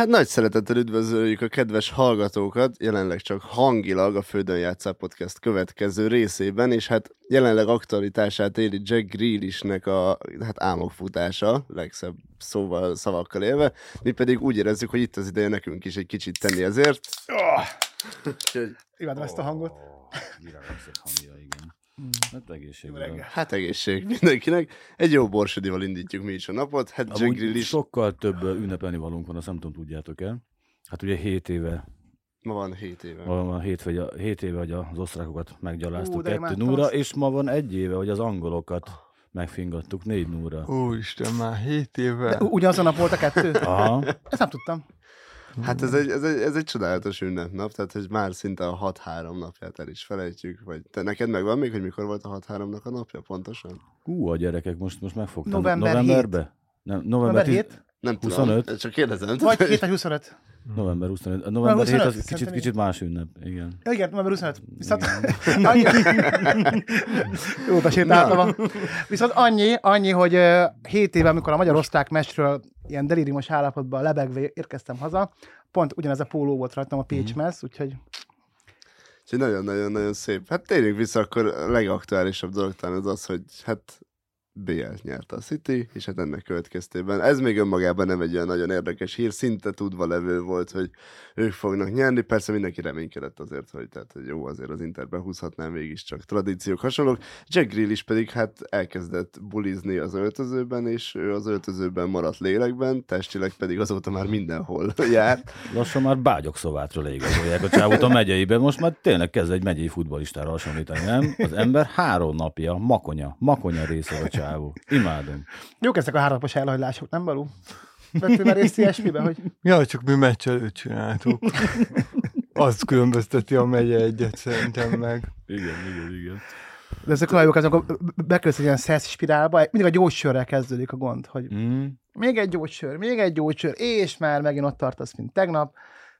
Hát nagy szeretettel üdvözöljük a kedves hallgatókat, jelenleg csak hangilag a Földön játszá podcast következő részében, és hát jelenleg aktualitását éli Jack Grealishnek a hát álmokfutása, legszebb szóval, szavakkal élve, mi pedig úgy érezzük, hogy itt az ideje nekünk is egy kicsit tenni ezért. Oh! Imádom ezt a hangot. Mire hangja, igen. Hát egészség. Hát egészség mindenkinek. Egy jó borsodival indítjuk mi is a napot. Hát Grill is... Sokkal több ünnepelni valunk van, azt nem tudom, tudjátok el. Hát ugye 7 éve Ma van 7 éve. Ma van 7, vagy a, 7 éve, hogy az osztrákokat meggyaláztuk 2 núra, és ma van egy éve, hogy az angolokat megfingattuk 4 núra. Úristen, már 7 éve. De ugyanazon nap volt a kettő? Aha. Ezt nem tudtam. Hát ez egy, ez, egy, ez egy csodálatos ünnepnap, tehát hogy már szinte a 6-3 napját el is felejtjük, vagy te neked megvan még, hogy mikor volt a 6-3-nak a napja pontosan? Hú, a gyerekek, most, most megfogtam. November Novemberbe? Nem, november, 7? Nem 25? Tudom, csak kérdezem. Vagy 7 vagy 25. November 25. A november 25, 7 az kicsit, kicsit más ünnep, igen. Ja, igen, november 25. Viszont annyi... Jó, sétáltam. Viszont annyi, annyi, hogy 7 éve, amikor a magyar osztrák mestről ilyen delíriumos állapotban lebegve érkeztem haza, pont ugyanez a póló volt rajtam a Pécs mm. Messz, úgyhogy Úgyhogy nagyon-nagyon-nagyon szép. Hát térjünk vissza, akkor a legaktuálisabb dolog talán az az, hogy hát BL-t a City, és hát ennek következtében ez még önmagában nem egy olyan nagyon érdekes hír, szinte tudva levő volt, hogy ők fognak nyerni, persze mindenki reménykedett azért, hogy, tehát, hogy jó, azért az Inter behúzhatná mégiscsak tradíciók hasonlók. Jack Grill is pedig hát elkezdett bulizni az öltözőben, és ő az öltözőben maradt lélekben, testileg pedig azóta már mindenhol jár. Lassan már bágyok szovátról leigazolják a csávot a megyeiben, most már tényleg kezd egy megyei futballistára hasonlítani, nem? Az ember három napja makonya, makonya része a csávó. Imádom. Jók ezek a háromnapos elhagylások, nem való? Vettél már részt ilyesmiben, hogy... Ja, csak mi meccs előtt csináltuk. Azt különbözteti a megye egyet szerintem meg. Igen, igen, igen. De ezek olyan jók, amikor bekerülsz egy ilyen szesz spirálba, mindig a gyógysörrel kezdődik a gond, hogy mm. még egy gyógysör, még egy gyógysör, és már megint ott tartasz, mint tegnap,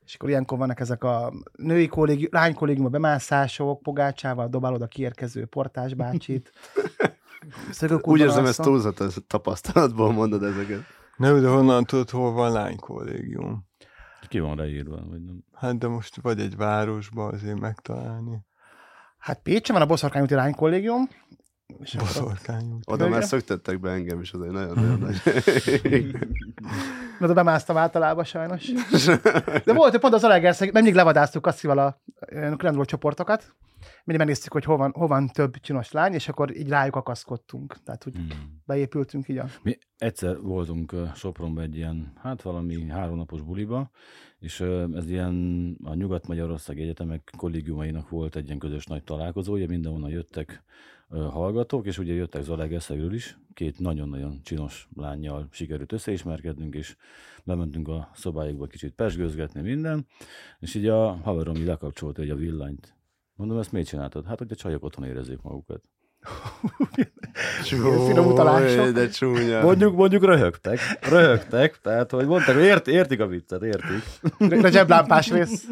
és akkor ilyenkor vannak ezek a női kollégium, lány kollégium, a bemászások, pogácsával dobálod a kiérkező portás bácsit. Úgy érzem, ezt túlzott tapasztalatból mondod ezeket. Nem, de honnan tudod, hol van lány kollégium? Ki van leírva? Vagy nem? Hát de most vagy egy városba azért megtalálni. Hát Pécsen van a Boszorkány úti lány kollégium. Boszorkány úti. Oda már szöktettek be engem is, azért nagyon-nagyon nagy. De oda bemásztam általában sajnos. De volt, hogy pont az Alegerszeg, mindig levadáztuk Kasszival a rendőr csoportokat, mindig megnéztük, hogy hol van, hol van több csinos lány, és akkor így rájuk akaszkodtunk. Tehát, hogy hmm. beépültünk így a... Mi egyszer voltunk Sopronban egy ilyen, hát valami háromnapos buliba, és ez ilyen a Nyugat-Magyarország Egyetemek kollégiumainak volt egy ilyen közös nagy találkozója, mindenhonnan jöttek hallgatók, és ugye jöttek Zalaegerszegről is, két nagyon-nagyon csinos lányjal sikerült összeismerkednünk, és bementünk a szobájukba kicsit pesgőzgetni minden, és így a haverom így lekapcsolt egy a villanyt, Mondom, ezt miért csináltad? Hát, hogy a csajok otthon érezzék magukat. Finom utalások. De csúnya. Mondjuk, mondjuk röhögtek. Röhögtek, tehát, hogy mondták, hogy ért, értik a viccet, értik. Receptlámpás rész.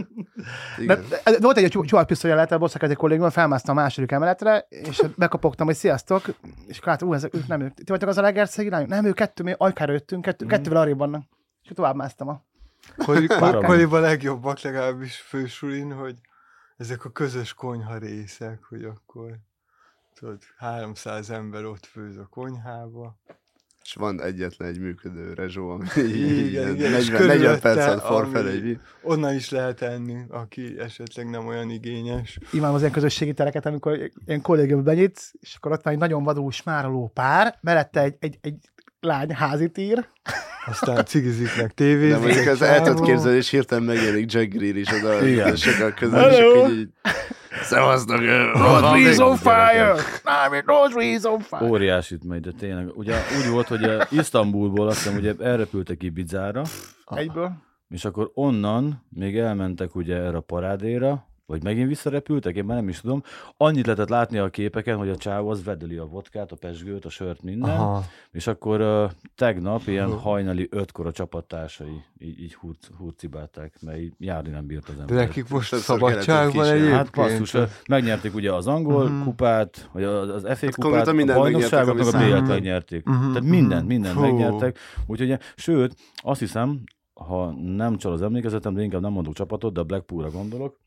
De, de, volt egy csúvalpisztolya lehet a egy kollégumban, felmásztam a második emeletre, és bekapogtam, hogy sziasztok, és akkor hát, ú, ezek, ők nem ők. Ti vagytok az a legerszegi lányok? Nem, ők kettő, mi ajkára jöttünk, kettő, mm. kettővel arrébb vannak. És tovább másztam a... Koliba legjobbak legalábbis fősulin, hogy ezek a közös konyha részek, hogy akkor tudod, 300 ember ott főz a konyhába. És van egyetlen egy működő rezsó, ami igen, igen, 40, 40 percet for fel egy Onnan is lehet enni, aki esetleg nem olyan igényes. Imádom az ilyen közösségi tereket, amikor ilyen kollégium benyitsz, és akkor ott van egy nagyon vadó, smároló pár, mellette egy, egy, egy lány házit ír. Aztán cigizik meg tévézik. De mondjuk az el tudod képzelni, és hirtelen megjelenik Jack Greer is oda Igen. sokkal közel, és akkor így Szevasztok! Rosebreeze on fire! Nem, Rosebreeze on fire! Óriásit megy, de tényleg. Ugye úgy volt, hogy Isztambulból azt hiszem, ugye elrepültek Ibizára. Egyből. És akkor onnan még elmentek ugye erre a parádéra, vagy megint visszarepültek, én már nem is tudom. Annyit lehetett látni a képeken, hogy a csáv az vedeli a vodkát, a pesgőt, a sört, minden. Aha. És akkor uh, tegnap ilyen hajnali ötkor a csapattársai így, így hurc, hurcibálták, mert így járni nem bírt az ember. De nekik most szabadság van egyébként. Hát basszus, megnyerték ugye az angol uh-huh. kupát, vagy az, FA hát kupát, a bajnokságot, meg a BL-t megnyerték. Uh-huh. Tehát mindent, mindent uh-huh. megnyertek. Úgyhogy, sőt, azt hiszem, ha nem csal az emlékezetem, de inkább nem mondok csapatot, de a Blackpoolra gondolok,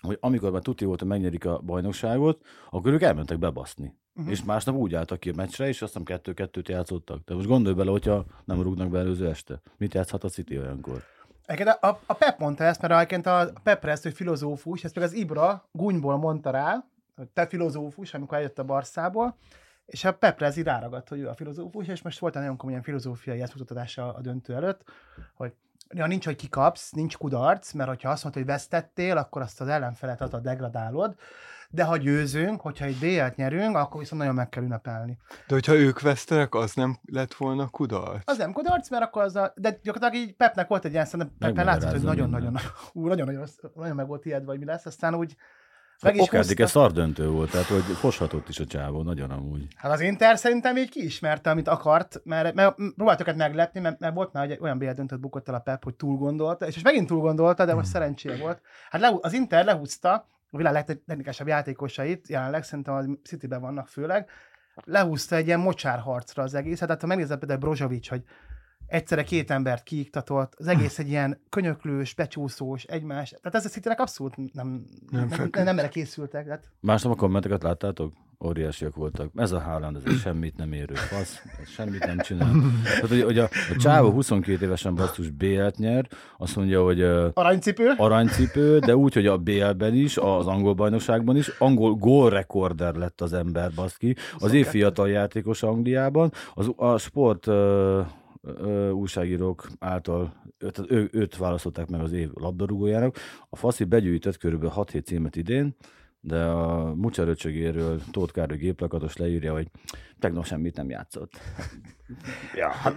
hogy amikor már tuti volt, hogy megnyerik a bajnokságot, akkor ők elmentek bebaszni. Uh-huh. És másnap úgy álltak ki a meccsre, és azt hiszem kettő-kettőt játszottak. De most gondolj bele, hogyha nem rúgnak be előző este. Mit játszhat a City olyankor? Egyébként a, a Pep mondta ezt, mert egyébként a Pep ezt, hogy filozófus, ezt meg az Ibra gúnyból mondta rá, hogy te filozófus, amikor eljött a Barszából, és a Pep ez így ráragadt, hogy ő a filozófus, és most volt egy nagyon komolyan filozófiai eszmutatása a döntő előtt, hogy ja, nincs, hogy kikapsz, nincs kudarc, mert hogyha azt mondod, hogy vesztettél, akkor azt az ellenfelet az a degradálod, de ha győzünk, hogyha egy BL-t nyerünk, akkor viszont nagyon meg kell ünnepelni. De hogyha ők vesztenek, az nem lett volna kudarc? Az nem kudarc, mert akkor az a... De gyakorlatilag így Pepnek volt egy ilyen, szerintem Peppen látszott, hogy nagyon-nagyon, ú, nagyon-nagyon, nagyon meg volt ilyet, vagy mi lesz, aztán úgy meg is Okádike szardöntő volt, tehát hogy foshatott is a csávó, nagyon amúgy. Hát az Inter szerintem így kiismerte, amit akart, mert, mert próbált őket meglepni, mert, mert volt már egy olyan BL döntött bukott el a Pep, hogy túl gondolta, és most megint túl gondolta, de most hmm. szerencséje volt. Hát le, az Inter lehúzta a világ legtechnikásabb játékosait, jelenleg szerintem a City-ben vannak főleg, lehúzta egy ilyen mocsárharcra az egész. Hát ha megnézed például Brozovic, hogy egyszerre két embert kiiktatott, az egész egy ilyen könyöklős, becsúszós, egymás. Tehát ez a szitének abszolút nem, nem, nem, nem, nem erre készültek. Tehát... Másnap a kommenteket láttátok? Óriásiak voltak. Ez a Haaland, ez egy semmit nem érő fasz, ez semmit nem csinál. Tehát, hogy, hogy a, a csávó 22 évesen basszus BL-t nyer, azt mondja, hogy aranycipő, aranycipő, de úgy, hogy a BL-ben is, az angol bajnokságban is, angol gólrekorder lett az ember, baszki. Az év fiatal játékos Angliában, az, a sport ö, újságírók által, öt, ő, őt választották meg az év labdarúgójának. A Faszi begyűjtött kb. 6-7 címet idén, de a mucsaröcsögéről Tóth Károly géplakatos leírja, hogy tegnap semmit nem játszott. ja, hát,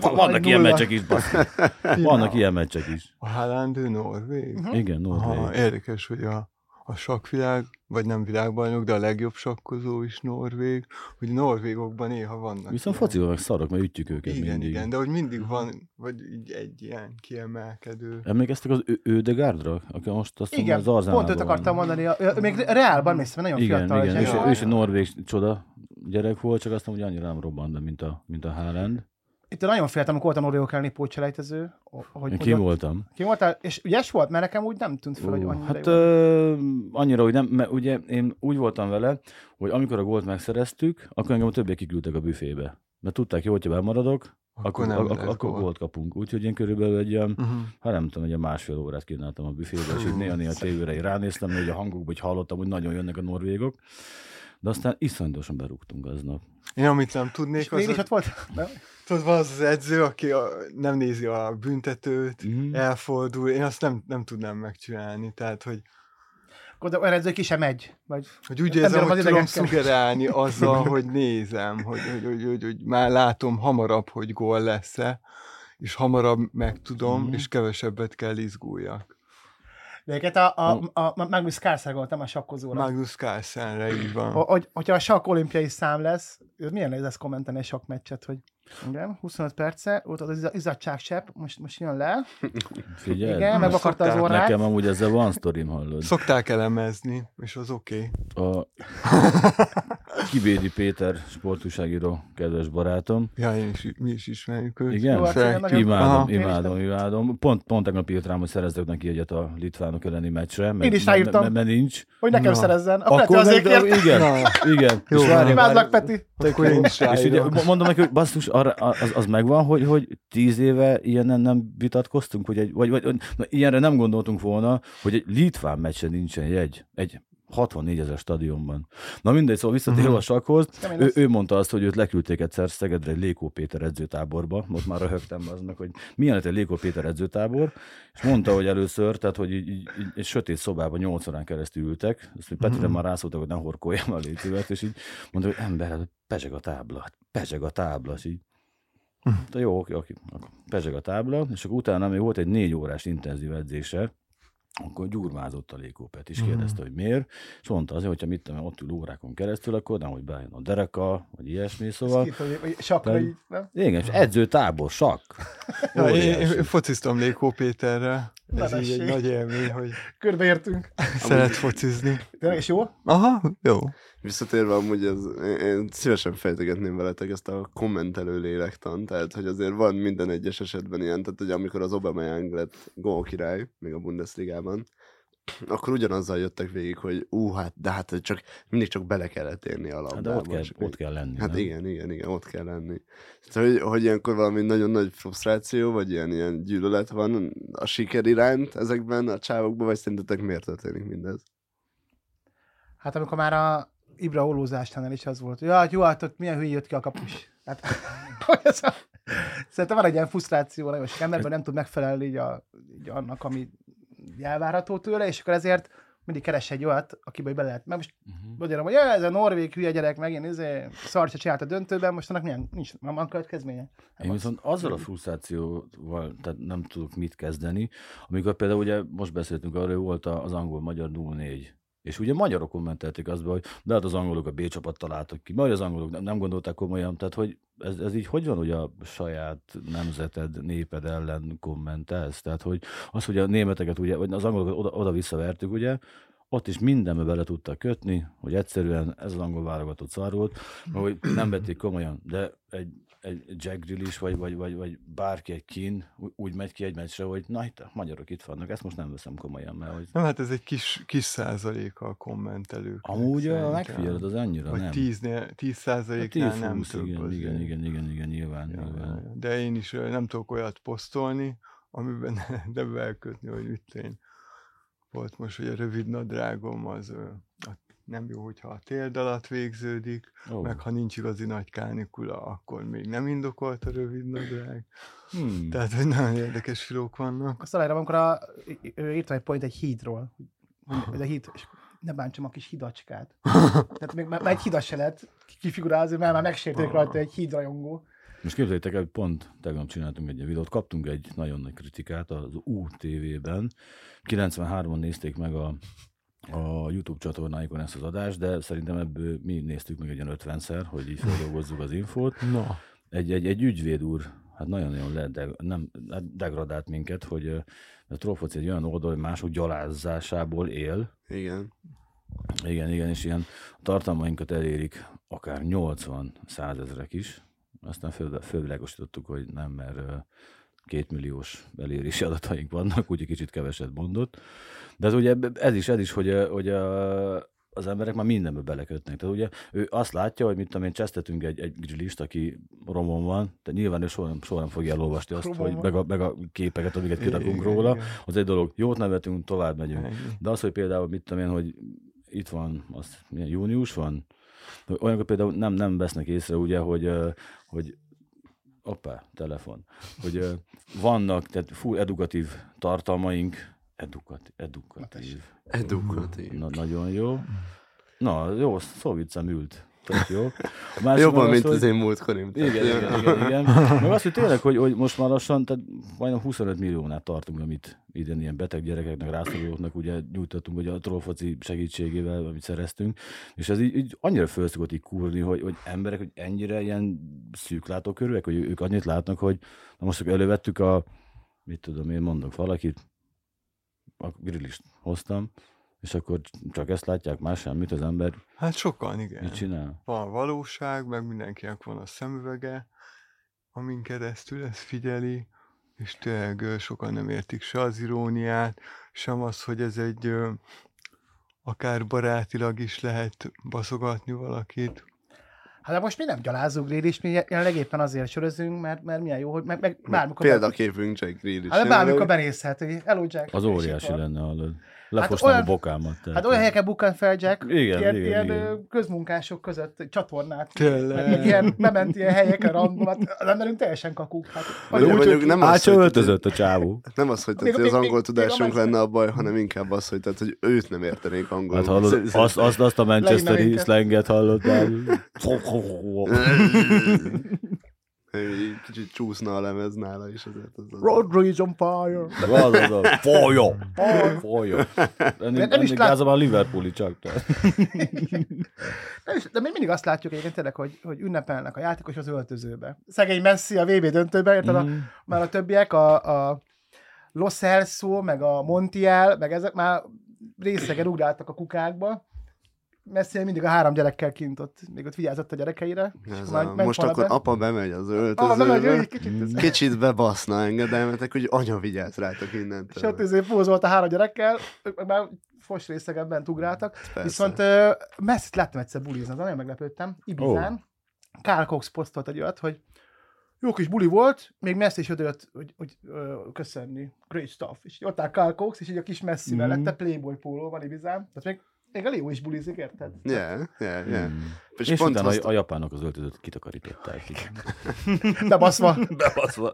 vannak ilyen meccsek is, basz. Vannak ilyen meccsek is. A Haaland Norvég? Uh-huh. Igen, Norvég. Aha, érdekes, hogy a a sakkvilág, vagy nem világbajnok, de a legjobb sakkozó is norvég, hogy norvégokban néha vannak. Viszont focival meg szarok, mert ütjük őket igen, mindig. Igen, de hogy mindig van, vagy így egy ilyen kiemelkedő. Emlékeztek az Ödegárdra, aki most azt igen, az pont őt akartam mondani, még Reálban mész, nagyon igen, fiatal. Igen, és ő is egy norvég csoda gyerek volt, csak azt mondom, hogy annyira nem robbant, mint a, mint a Haaland. Itt nagyon féltem, amikor voltam Oreo elleni pótselejtező. Hogy ki voltam. Ki voltál? És ügyes volt? Mert nekem úgy nem tűnt fel, hogy annyira Hát ö, annyira, hogy nem, mert ugye én úgy voltam vele, hogy amikor a gólt megszereztük, akkor engem a többiek kiküldtek a büfébe. Mert tudták, hogy hogyha bemaradok, akkor, akkor, ak- akkor gólt kapunk. Úgyhogy én körülbelül egy ilyen, uh-huh. hát nem tudom, egy másfél órát kínáltam a büfébe, és így néha-néha tévére ránéztem, hogy a hangokban, hogy hallottam, hogy nagyon jönnek a norvégok. De aztán iszonyatosan berúgtunk aznap. Én amit nem tudnék, és az... Mégis ott volt? Tudod, van az az edző, aki a, nem nézi a büntetőt, mm. elfordul, én azt nem, nem tudnám megcsinálni, tehát, hogy akkor olyan edző ki sem megy. Vagy hogy úgy érzem, hogy tudom szugerálni azzal, hogy nézem, hogy, hogy, hogy, hogy, hogy már látom hamarabb, hogy gól lesz-e, és hamarabb megtudom, mm. és kevesebbet kell izguljak. De a, a, a, a Magnus Carlsen voltam a sakkozóra. Magnus Carlsenre, így van. Hogy, hogyha a sakk olimpiai szám lesz, milyen lesz kommenteni egy sakk meccset, hogy igen, 25 perce, ott az izzadságsepp, most, most jön le. Figyelj, Igen, akarta az orrát. Nekem amúgy ezzel van sztorim, hallod. Szokták elemezni, és az oké. Okay. A Kibédi Péter sportúságíró, kedves barátom. Ja, én is, mi is ismerjük őt. Igen? Jó, hát imádom, Aha. imádom, imádom. Pont, pont tegnap írt rám, hogy szerezzek neki egyet a litvánok elleni meccsre. Én is ráírtam. Mert nincs. Hogy nekem Na. szerezzen. A Akkor azért meg, igen, igen. Jó, Imádlak, Peti. Akkor én is És ugye mondom neki, hogy basszus, arra, az, az megvan, hogy, hogy tíz éve ilyenen nem vitatkoztunk, hogy egy, vagy, vagy na, ilyenre nem gondoltunk volna, hogy egy litván meccsen nincsen jegy. Egy 64 ezer stadionban. Na mindegy, szóval visszatérve uh-huh. a sakhoz, ő, ő, mondta azt, hogy őt leküldték egyszer Szegedre egy Lékó Péter edzőtáborba, most már röhögtem az meg, hogy milyen lett egy Lékó Péter edzőtábor, és mondta, hogy először, tehát hogy így, így, így egy sötét szobában 8 órán keresztül ültek, azt Petire uh-huh. már rászóltak, hogy ne horkoljam a létszívet, és így mondta, hogy ember, hát pezseg a tábla, hát pezseg a tábla, és így de jó, oké, oké. Pezseg a tábla, és akkor utána még volt egy négy órás intenzív edzése, akkor gyurmázott a Lékópet, is kérdezte, hogy miért, és mondta azért, hogyha mit tudom, ott ül órákon keresztül, akkor nem, hogy bejön a dereka, vagy ilyesmi, szóval... Sakra így, nem? Igen, és edzőtábor, sakk. Ja, én, fociztam Lékó Péterre, Na Ez így egy nagy élmény, hogy Körbeértünk. szeret focizni. Tényleg, és jó? Aha, jó. Visszatérve amúgy, ez, én, én szívesen fejtegetném veletek ezt a kommentelő lélektan, tehát hogy azért van minden egyes esetben ilyen, tehát hogy amikor az Obama Young lett gól király, még a Bundesligában, akkor ugyanazzal jöttek végig, hogy ú, hát, de hát csak mindig csak bele kellett érni a Hát labdába. de ott kell, ott kell lenni. Hát nem? igen, igen, igen, ott kell lenni. Tehát, hogy, hogy ilyenkor valami nagyon nagy frusztráció, vagy ilyen, ilyen gyűlölet van a siker iránt ezekben a csávokban, vagy szerintetek miért történik mindez? Hát amikor már a Ibra olózásnál is az volt, hogy ja, hát jó, hát ott milyen hülye jött ki a kapus. Hát, hogy ez a... Szerintem van egy ilyen frusztráció nagyon sok emberben, nem tud megfelelni így, a, így annak, ami elvárható tőle, és akkor ezért mindig keres egy olyat, akiben bele lehet. Mert most Uh-huh. mondjam, hogy ja, ez a norvég hülye gyerek megint izé, szart se csinált a döntőben, most annak milyen, nincs, nem van következménye. Hát Én az- viszont azzal a frusztrációval tehát nem tudok mit kezdeni, amikor például ugye most beszéltünk arról, hogy volt az angol-magyar 0-4. És ugye magyarok kommentelték azt be, hogy de hát az angolok a B csapat találtak ki, majd az angolok nem, nem gondolták komolyan, tehát hogy ez, ez így hogy van, hogy a saját nemzeted, néped ellen kommentelsz? Tehát, hogy az, hogy a németeket ugye, vagy az angolokat oda, oda visszavertük, ugye, ott is mindenbe bele tudtak kötni, hogy egyszerűen ez az angol válogatott szar volt, hogy nem vették komolyan, de egy, egy Jack Grealish, vagy, vagy, vagy, vagy bárki egy kín úgy megy ki egy meccsre, hogy na itt a magyarok itt vannak, ezt most nem veszem komolyan, mert hogy Nem, hát ez egy kis, kis százaléka a kommentelők. amúgy a megfigyeled, az annyira Vagy nem. 10, 10 százaléknál nem 10 több igen, igen, igen, igen, igen, nyilván, Ja, nyilván. De én is nem tudok olyat posztolni, amiben de belkötni, hogy mit én. Volt most, hogy a rövid nadrágom az nem jó, hogyha a térd alatt végződik, Ó, meg ha nincs igazi nagy kánikula, akkor még nem indokolt a rövid nadrág. hmm. Tehát, hogy nagyon érdekes filók vannak. Azt aláírom, amikor a, írtam egy point egy hídról, hogy a híd, és ne bántsam a kis hidacskát. Tehát még már, már egy hidas se lehet kifigurálni, mert már megsérték rajta egy hídrajongó. Most képzeljétek el, hogy pont tegnap csináltunk egy videót, kaptunk egy nagyon nagy kritikát az UTV-ben. 93-on nézték meg a, a YouTube csatornáikon ezt az adást, de szerintem ebből mi néztük meg egy ilyen 50-szer, hogy így feldolgozzuk az infót. Na, Egy, egy, egy ügyvéd úr, hát nagyon-nagyon le, de, nem, hát degradált minket, hogy a Trollfoci egy olyan oldal, hogy mások gyalázásából él, Igen. igen, igen, és ilyen tartalmainkat elérik akár 80 százezrek is. Aztán föl, fölvilágosítottuk, hogy nem, mert kétmilliós elérési adataink vannak, úgyhogy kicsit keveset mondott. De ez ugye ez is, ez is, hogy, hogy ö, az emberek már mindenbe belekötnek. Tehát ugye ő azt látja, hogy mit tudom én, csesztetünk egy, egy grillist, aki romon van, de nyilván ő soha nem, soha nem fogja elolvasni azt, Romon hogy meg a, meg a képeket, amiket kirakunk róla. Az egy dolog. Jót nevetünk, tovább megyünk. De az, hogy például, mit tudom én, hogy itt van, az milyen június van, olyanok például nem, nem vesznek észre, ugye, hogy, hogy Hoppá, telefon. Hogy vannak, tehát full edukatív tartalmaink, edukat, edukatív. Edukatív. Na, nagyon jó. Na, jó, szóviccem ült. Tök jó. A másik Jobban, meg mint hogy- az én múltkorim. igen, igen, igen, igen. Meg azt, hogy tényleg, hogy, hogy most már lassan, tehát majdnem 25 milliónál tartunk, amit idén ilyen beteg gyerekeknek, rászorulóknak ugye nyújtottunk, ugye a trollfoci segítségével, amit szereztünk, és ez így, így annyira föl szokott így kúrni, hogy, hogy emberek, hogy ennyire ilyen szűklátókörűek, hogy ők annyit látnak, hogy na most elővettük a, mit tudom én, mondok valakit, a grillist hoztam, és akkor csak ezt látják, más semmit az ember Hát sokan, igen. mit csinál. Van a valóság, meg mindenkinek van a szemüvege, amin keresztül ezt figyeli, és tényleg sokan nem értik se az iróniát, sem az, hogy ez egy akár barátilag is lehet baszogatni valakit. Hát de most mi nem gyalázunk Grealish, mi jelenleg éppen azért sörözünk, mert, mert milyen jó, hogy meg, meg bármikor, Példaképünk Jack Grealish. hát de bármikor benézhet, hogy hello Jack. Az óriási lenne, hallod. Lefostam olyan- a bokámat. tehát, Hát olyan helyeken bukkan fel Jack, Igen, ilyen, igen, ilyen igen. közmunkások között csatornát. Tényleg. Ilyen, bement ilyen helyeken random, hát az emberünk teljesen kakuk. Hát, úgy, mondjuk nem az, hogy- öltözött a csávó. Nem az, hogy, Még- tehát, hogy az még- angol még- tudásunk még lenne a baj, hanem inkább az, hogy, tehát, hogy őt nem értenék angolul. Hát hallod, azt, azt, azt a manchesteri slanget hallottál. Kicsit csúszna a lemez nála is azért. Az, az Rodri is on fire. Az, az, az. Folyó! Folyó! Ennél, nem is lát- a Liverpooli csak. Nem is, de még mindig azt látjuk egyébként tényleg, hogy, hogy ünnepelnek a játékos az öltözőbe. Szegény Messi a VB döntőben, érted? A, Mm. már a többiek, a, a, Los Elso, meg a Montiel, meg ezek már részegen ugráltak a kukákba. Messi mindig a három gyerekkel kint ott, még ott vigyázott a gyerekeire. Ez a, most akkor be. apa bemegy az Ah, nem, hogy ő öltözőbe, kicsit, ez- kicsit bebaszna engedelmetek, hogy anya vigyázz rátok és ott innentől. izé pózolt a három gyerekkel, ők meg már fos részegen bent ugráltak. Persze. Viszont uh, Messi-t láttam egyszer bulizni, nagyon meglepődtem. Ibizán. Oh. Karl Cox posztolt egy olyat, hogy jó kis buli volt, még Messi is odajött, hogy, hogy uh, köszönni. Great stuff. És ott áll Karl Cox, és így a kis Messi Mhm. mellette Playboy póló van Ibizán. Tehát még, még Leo is bulizik, érted? Yeah, yeah, yeah. Mm. És, És, pont utána a, a japánok az öltözőt kitakarították. De baszva. Bebaszva.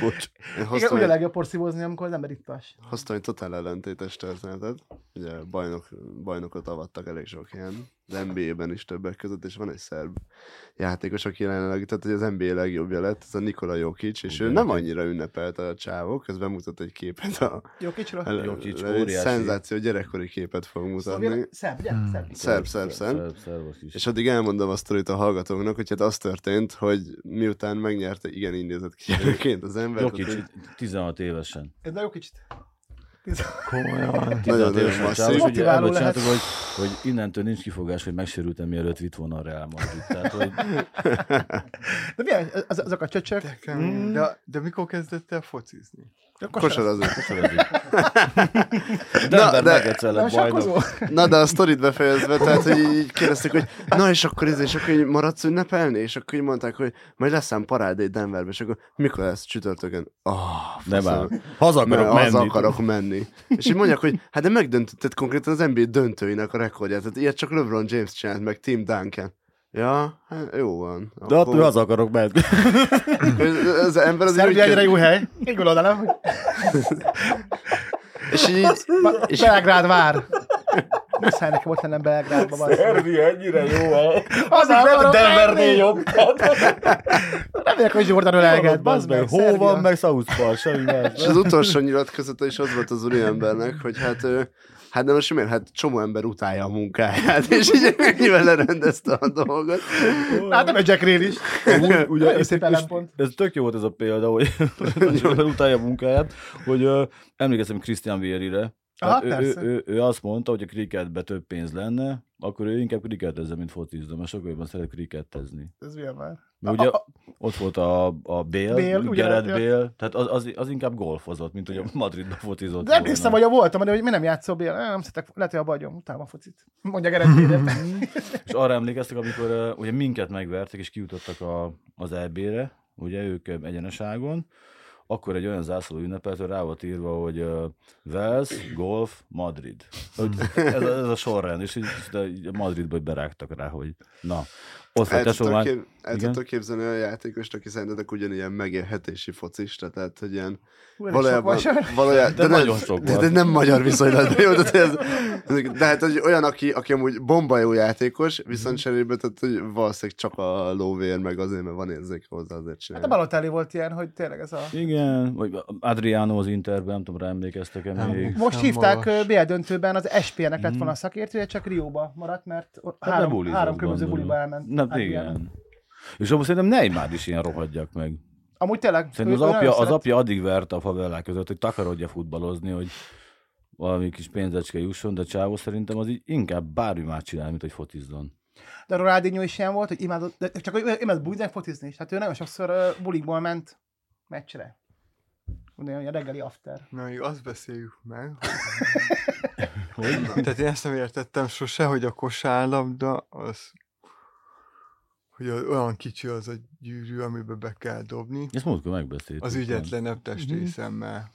Bocs. én Igen, hoztam, ugye a legjobb porszívózni, amikor az ember ittas. hoztam egy totál ellentétes történetet. Ugye bajnok, bajnokot avattak elég sok ilyen, az NBA-ben is többek között, és van egy szerb játékos, aki jelenleg, tehát hogy az NBA legjobbja lett, ez a Nikola Jokic, és ő Igen. nem annyira ünnepelte a csávok, ez bemutat egy képet a, Jó kicsira? el- Jokic egy óriási. szenzáció gyerekkori képet fog mutatni. Szóval Szebb, ugye? Hmm. Szebb. Szerb, szerb, szerb. szerb, szerb az is. És addig elmondom a sztorit a hallgatóknak, hogy hát az történt, hogy miután megnyerte igen indított kijelölként az ember. Jokic 16 évesen. Ez nagyon kicsit. Komolyan. 16 Nagyon évesen masszív. és ugye ebből csináltuk, hogy, hogy innentől nincs kifogás, hogy megsérültem, mielőtt vitt volna a Real Madrid. Tehát, hogy De milyen az, azok a csöcsök? De, de mikor kezdett el focizni? Kosarazni. Kosarazni. Denver de-? Na, de a sztorit befejezve, tehát, hogy így kérdezték, hogy na, és akkor, ez, és akkor így maradsz ünnepelni? És akkor így mondták, hogy majd lesz ám parádé Denverbe, és akkor mikor lesz csütörtökön? Ah, Nem áll. Haza akarok menni. haza akarok menni. És így mondják, hogy hát de megdöntötted konkrétan az NBA döntőinek a rekordját. Tehát ilyet csak LeBron James csinált, meg Tim Duncan. Ja, hát jó van. De attól haza akarok menni. Ez- Az ember az Szerbia egyre jó hely. Így gondolod, nem? hogy És így, és Belgrád vár. Muszáj nekem ott lennem Belgrádban. van. ennyire jó hely. Az akarok menni. jobb. Remélek, hogy Jordan ölelget. Bazd meg, Hó van, Szerbia. meg South Park, semmi más. és az utolsó nyilatkozata is az volt az úriembernek, hogy hát ő, Hát de most miért? Hát csomó ember utálja a munkáját, és így ennyivel lerendezte a dolgot. Hát nem egy Jack is. Ugye, ugye ez, ez, tök jó volt ez a példa, hogy utálja a munkáját, hogy uh, emlékeztem Christian Vierire, Aha, Tehát ő, ő, ő, ő, azt mondta, hogy a kriketbe több pénz lenne, akkor ő inkább kriketezze, mint focizza, mert sokkal jobban szeret krikettezni. Ez milyen már? Mert ugye ott volt a, a Bale ugye, Gerard. Bale, tehát az, az, az, inkább golfozott, mint hogy a Madridba fotizott De emlékszem, hogy a voltam, hogy mi nem játszol Bél. Nem szeretek, lehet, hogy a bagyom, utálom a focit. Mondja Gerett Bél. És arra emlékeztek, amikor uh, ugye minket megvertek, és kijutottak a, az EB-re, ugye ők egyeneságon, akkor egy olyan zászló ünnepelt, hogy rá volt írva, hogy uh, Wales, Golf, Madrid. Hogy ez, a, ez a sorrend, és így, de így Madridba berágtak rá, hogy na, ott vagy El tesó már. El Igen. tudtok képzelni olyan játékost, aki szerintetek ugyanilyen megélhetési focista, tehát hogy ilyen Valójában. valójában, valójában De de, nem, nagyon sok de, de, nem magyar viszonylatban, jó, tehát ez, de hát hogy olyan, aki, aki amúgy bomba jó játékos, viszont cserébe, tehát hogy valószínűleg csak a lóvér, meg azért, mert van érzéke hozzá, azért Hát a csinálja. Balotelli volt ilyen, hogy tényleg ez a... Igen, vagy Adriano az Interben, nem tudom, rá emlékeztek-e Nem. még. Most Nem hívták. BL döntőben, az SP-nek lett Mhm. volna a szakértője, csak Rióba maradt, mert Hát három, három különböző buliba elment. Na, Adriano. igen. És abban szerintem Neymar is ilyen rohadjak meg. Amúgy tényleg. Szerintem az apja, az apja addig verte a favellák között, hogy takarodja futballozni, hogy valami kis pénzecske jusson, de Csávó szerintem az így inkább bármi más csinál, mint hogy fotizzon. De Ronaldinho is ilyen volt, hogy imádott, de csak hogy ő imádott bulizni, fotizni is. Hát ő nagyon sokszor uh, bulikból ment meccsre. Ugye a reggeli after. Na, még azt beszéljük meg. Hogy? Tehát én ezt nem értettem sose, hogy a kosárlabda az hogy az olyan kicsi az a gyűrű, amiben be kell dobni. Ezt múltkor megbeszéltük. Az ügyetlenebb testrészemmel.